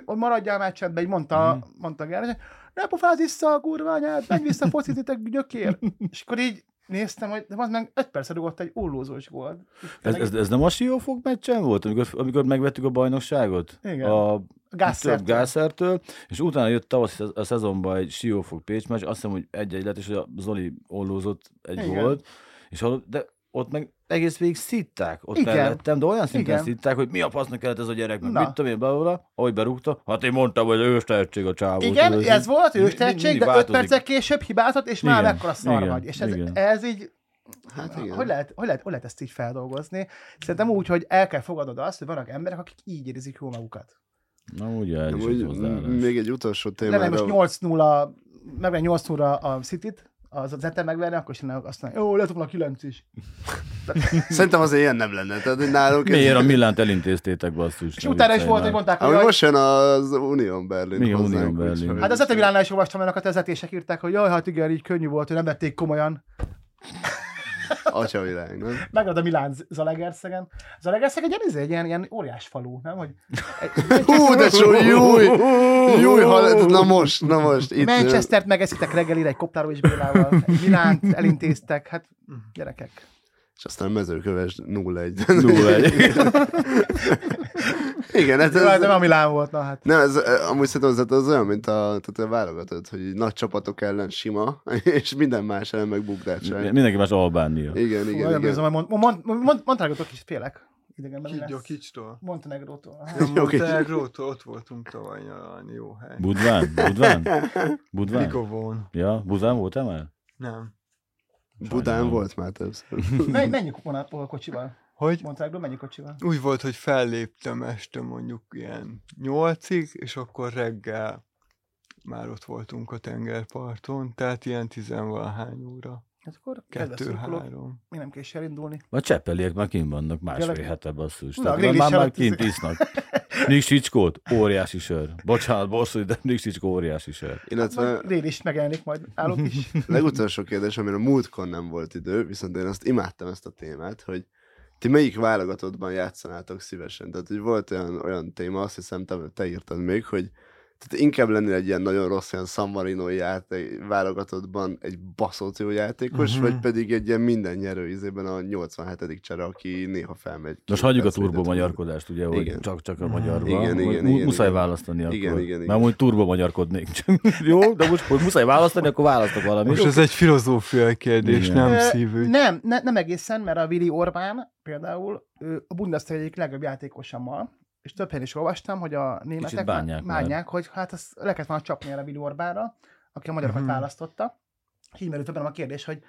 ha maradjál már csendben, így mondta, mhm. mondta Gergely, ne pofáz vissza a kurványát, menj vissza focizitek gyökér. és akkor így néztem, hogy de az meg 5 percre rugott egy ollózós gólt. Ez, ez, ez, nem a Siófok meccsen volt, amikor, amikor megvettük a bajnokságot? Igen. A Gásszertől. Gászertől, és utána jött tavasz a szezonban egy Siófok Pécs meccs, azt hiszem, hogy egy-egy lett, és hogy a Zoli ollózott egy Igen. volt, és de ott meg egész végig szitták ott Igen. mellettem, de olyan szinten Igen. szitták, hogy mi a fasznak kellett ez a gyerek, meg Na. mit tudom én belőle, ahogy berúgta, hát én mondtam, hogy ős tehetség a csávó. Igen, tudod, ez volt, ős tehetség, de 5 változik. perccel később hibázott, és már mekkora szar igen, vagy. És ez, igen. ez így, Hát igen. hogy lehet, hogy, lehet, hogy lehet ezt így feldolgozni? Szerintem úgy, hogy el kell fogadnod azt, hogy vannak emberek, akik így érzik jól magukat. Na ugye, ez is hozzáállás. még egy utolsó témára. most 8-0, megven 8 0 a City-t, az az Eten megverni, akkor is lenne azt mondja, jó, lehet volna 9 is. Szerintem azért ilyen nem lenne. Tehát nálunk ez- Miért a Millánt elintéztétek basszus? És utána is volt, hogy mondták, hogy jaj, most jön az Union Berlin Igen, Union Berlin. Hát az Eten Milánnál is olvastam olyanokat, vezetések írták, hogy jaj, hát igen, így könnyű volt, hogy nem vették komolyan. Atyavilág, nem? Megrad a Milán Zalegerszegen. Zalegerszeg egy ilyen, egy ilyen, ilyen óriás falu, nem? Hogy egy, Hú, de csó, júj! Júj, hal... na most, na most. Itt, Manchester-t megeszitek reggelire egy Koptáró és Bélával. Milánt elintéztek, hát gyerekek. És aztán mezőköves 0-1. 0-1. Igen, hát Jó, hát nem ez, a Milán volt, na hát. nem, ez, amúgy szerintem az, az olyan, mint a, tehát a válogatott, hogy nagy csapatok ellen sima, és minden más ellen meg bukdácság. Mindenki más Albánia. Igen, Fú, igen, igen. bízom, mond, mond, mond, mond, Montenegrótól is félek. Idegenben kicstól. Montenegrótól. Hát, Montenegrótól ott voltunk tavaly nyaralni, jó hely. Budván? Budván? Budván? Likovón. Ja, Budván voltál már? Nem. Budán volt már többször. menj, menjünk volna kocsival. Hogy? Montenegro, menjünk kocsival. Úgy volt, hogy felléptem este mondjuk ilyen nyolcig, és akkor reggel már ott voltunk a tengerparton, tehát ilyen tizenvalahány óra. Hát akkor kedves szurkolók, Kettő-három. mi nem kell is elindulni. A cseppeliek már kint vannak másfél Tényleg? hete basszus. Na, Tehát már, már előtt kint isznak. Niksicskót, óriási sör. Bocsánat, bosszú, de Niksicskó óriási sör. Illetve Dél is megjelenik majd, állok is. legutolsó kérdés, amire múltkor nem volt idő, viszont én azt imádtam ezt a témát, hogy ti melyik válogatottban játszanátok szívesen? Tehát, hogy volt olyan, olyan téma, azt hiszem, te, te írtad még, hogy tehát inkább lennél egy ilyen nagyon rossz, ilyen San Marino játék, válogatottban egy baszott jó játékos, Mhm. vagy pedig egy ilyen minden nyerő izében a 87. csere, aki néha felmegy. Most hagyjuk a turbo magyarkodást, ugye, hogy Igen. csak, csak a Mhm. magyarban. Igen, igen, igen, Muszáj igen. választani akkor. Igen, igen, igen. Mert úgy turbo magyarkodnék. Jó, de most, hogy muszáj választani, akkor választok valamit. Most ez egy filozófiai kérdés, Igen. nem Ö, szívügy. Nem, ne, nem egészen, mert a Willi Orbán például ő a Bundesliga egyik legjobb játékosammal, és több helyen is olvastam, hogy a németek bánják már. bánják hogy hát azt le kellett volna csapni erre Willi Orbánra, aki a magyarokat Mhm. választotta. Így merült bennem a kérdés, hogy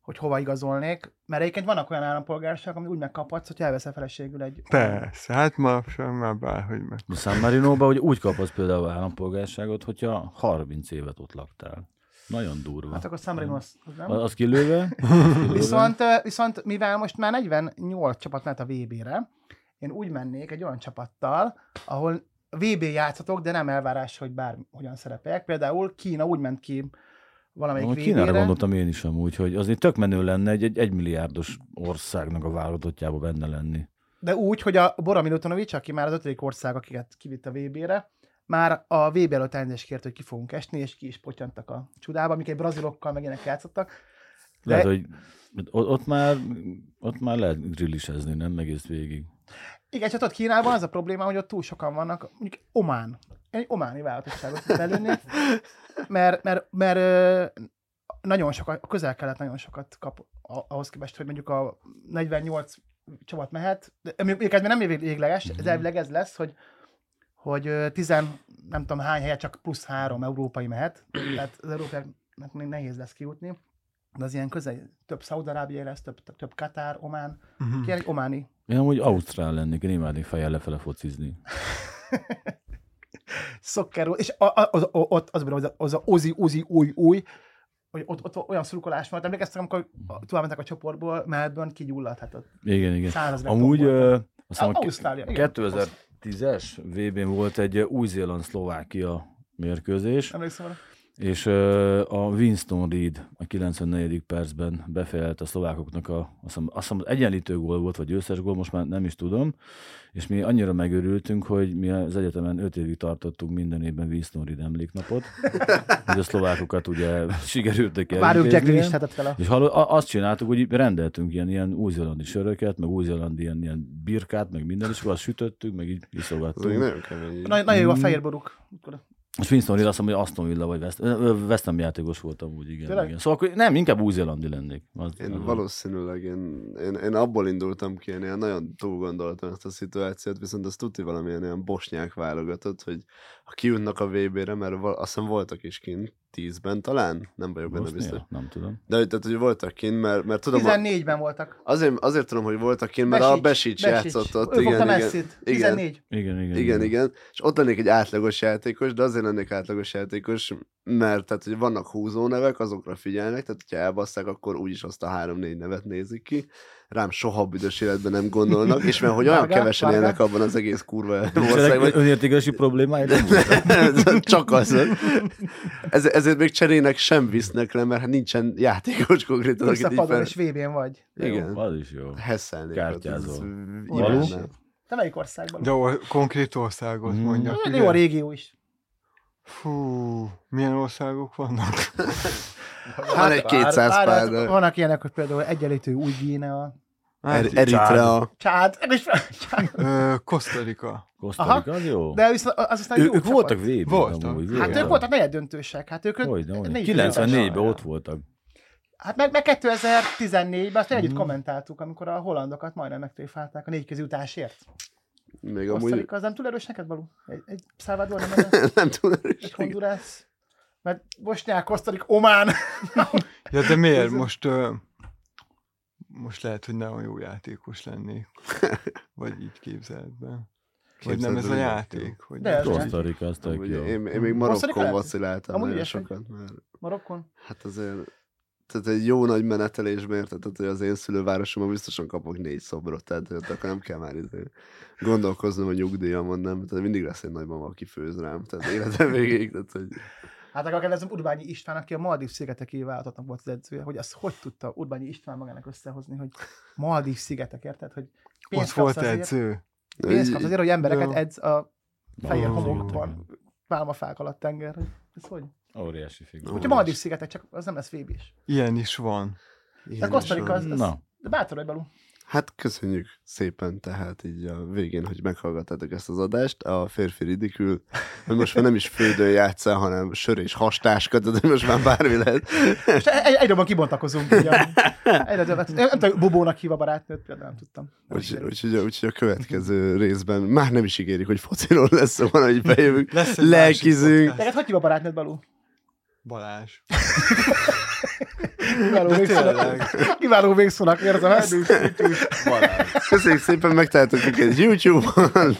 hogy hova igazolnék, mert egyébként vannak olyan állampolgárságok, ami úgy megkaphatsz, hogy elveszel feleségül egy... Persze, hát ma sem már bárhogy meg. A San Marinóban hogy úgy kapsz például állampolgárságot, hogyha 30 évet ott laktál. Nagyon durva. Hát akkor San Marino az, az nem? Az, kilőve? Az kilőve. Viszont, viszont mivel most már 48 csapat mehet a VB-re, én úgy mennék egy olyan csapattal, ahol VB játszhatok, de nem elvárás, hogy bár hogyan szerepeljek. Például Kína úgy ment ki valamelyik Amúgy Kínára gondoltam én is amúgy, hogy azért tök menő lenne egy, egy egymilliárdos országnak a válogatottjába benne lenni. De úgy, hogy a Bora Milutinovic, aki már az ötödik ország, akiket kivitt a VB-re, már a VB előtt elnézést kért, hogy ki fogunk esni, és ki is potyantak a csudába, amik egy brazilokkal meg játszottak. Lehet, De- hogy ott, ott, már, ott már lehet grillisezni, nem egész végig. Igen, csak ott Kínában az a probléma, hogy ott túl sokan vannak, mondjuk Omán. Egy ománi válogatottságot belőnék, mert, mert, mert nagyon sokat, a közel-kelet nagyon sokat kap ahhoz képest, hogy mondjuk a 48 csapat mehet, de mondjuk ez még nem végleges, Mhm. de elvileg ez lesz, hogy hogy tizen, nem tudom hány helyet, csak plusz három európai mehet, tehát az európaiaknak még nehéz lesz kijutni, de az ilyen közel, több Szaudarábiai lesz, több, több, több Katár, Omán, Mhm. kér egy ománi Én amúgy Ausztrál lennék, én imádnék fejjel lefele focizni. szokkerú, és a, a, az, ott az, az, az a ozi, ozi, új, új, hogy ott, ott olyan szurkolás volt. Emlékeztem, amikor tovább a csoportból, Melbourne kigyulladt, hát ott Igen, igen. Amúgy voltak. ö, azt hiszem, a Ausztrália, igen. 2010-es VB-n volt egy Új-Zéland-Szlovákia mérkőzés, Emlékszem arra? És a Winston Reed a 94. percben befejelt a szlovákoknak a, azt hiszem, azt hiszem egyenlítő gól volt, vagy győztes gól, most már nem is tudom, és mi annyira megörültünk, hogy mi az egyetemen 5 évig tartottunk minden évben Winston Reed emléknapot, hogy a szlovákokat ugye. Grealish tetett fel a... És hallod, a- azt csináltuk, hogy rendeltünk ilyen, ilyen új-zélandi söröket, meg új-zélandi ilyen, ilyen birkát, meg minden, és akkor azt sütöttük, meg így iszogattunk. nagyon nagyon jó a Mm. És Winston Reed azt mondom, hogy Aston Villa vagy West, West Ham játékos voltam úgy, igen, Tényleg? igen. Szóval akkor nem, inkább új-zélandi lennék. Az, Én az- valószínűleg, én, én, én abból indultam ki, én ilyen nagyon túl gondoltam ezt a szituációt, viszont azt tudti valamilyen ilyen bosnyák válogatott, hogy ha kijutnak a VB-re, mert val- azt hiszem voltak is kint, tízben talán, nem vagyok benne Bosznia? biztos. Nem tudom. De tehát, hogy voltak kint, mert, mert tudom, a, 14-ben voltak. azért, azért tudom, hogy voltak kint, mert a Besics játszott ott. Ő fogta igen, igen, Messit. igen. 14. Igen, igen. Igen, igen. És ott lennék egy átlagos játékos, de azért lennék átlagos játékos, mert tehát, hogy vannak húzó nevek, azokra figyelnek, tehát hogyha elbasszák, akkor úgyis azt a három-négy nevet nézik ki. Rám soha büdös életben nem gondolnak, és mert hogy olyan kevesen élnek abban az egész kurva országban, nem voltak? csak az. Ez, ezért még cserének sem visznek le, mert hát nincsen játékos konkrétan, Ülsz a akit így padon, fel... és VB-n vagy. Igen. Jó, az is jó. Való? imádnám. Te melyik országban? De or- konkrét országot Mhm. mondjak. Hát? Jó a régió is. Fú, milyen országok vannak? Van egy 200 Várj, pár, hát de Vannak ilyenek, hogy például egyenlítő új Guinea, Hát, Er- Eritrea. Csád, Rica. Kosztarika, az jó. De viszont az aztán Ő, jó ők csapat. voltak vb Voltak. amúgy. Hát ők voltak negyed döntősek, hát ők Hogy, de, hogy. négy 94-ben döntős. ott voltak. Hát meg, meg 2014-ben azt együtt Mhm. kommentáltuk, amikor a hollandokat majdnem megtréfálták a négy közültásért. Még amúgy Rica, az nem túl erős neked, Balú? Egy, egy Salvador nem erős? nem Egy erős. Honduras? Mert Bosnyák, Kosztarik, Omán. Ja, de miért? Most, ö, most lehet, hogy nagyon jó játékos lennék. Vagy így képzeled be. Vagy nem ez a hogy játék. Hogy De ez Kosztarika, az tök jó. Én, én még Marokkon vaciláltam nagyon sokat, mert Marokkon? hát azért tehát egy jó nagy menetelésben érted, tehát, hogy az én szülővárosomban biztosan kapok négy szobrot, tehát hogy akkor nem kell már izé gondolkoznom a nyugdíjamon, nem, tehát mindig lesz egy nagymama, aki főz rám, tehát életem végéig, tehát hogy Hát akkor kérdezem Urbányi István, aki a Maldív szigeteki váltatnak volt az edzője, hogy azt hogy tudta Urbányi István magának összehozni, hogy Maldív szigetek, érted? Hogy Ott volt azért, edző. pénzt kapsz azért, hogy embereket edz a fehér homokban, pálmafák alatt tenger. Ez hogy? Óriási figura. Hogyha Maldív szigetek, csak az nem lesz vb is. Ilyen is van. De ilyen Rica van. az, az Na. de bátor vagy Balú. Hát köszönjük szépen tehát így a végén, hogy meghallgattátok ezt az adást. A férfi ridikül, hogy most már nem is fődő játszál, hanem sör és hastáska, tehát hogy most már bármi lehet. És egy, egyre jobban kibontakozunk. Ugye. Egyre többet. Nem tudom, Bobónak hív a barátnőt, például nem tudtam. Nem Úgyhogy úgy, úgy, úgy, a következő részben már nem is ígérik, hogy fociról lesz szó, hanem hogy bejövünk, lelkizünk. Neked hogy hív a barátnőt, Balú? Balázs. Kiváló végszónak. Kiváló végszónak érzem ezt. Köszönjük szépen, megtaláltok minket YouTube-on,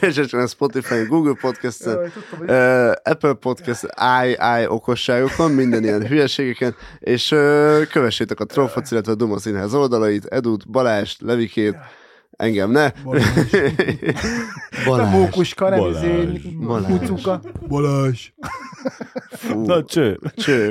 esetleg Spotify, Google Podcast-en, uh, Apple Podcast, i, i okosságokon, minden ilyen hülyeségeken, és uh, kövessétek a Trófac, illetve a Duma Színház oldalait, Edut, Balást, Levikét, engem ne. A mókuska, nem Balázs. izé, Balázs. Balázs. Fú, Na cső! cső.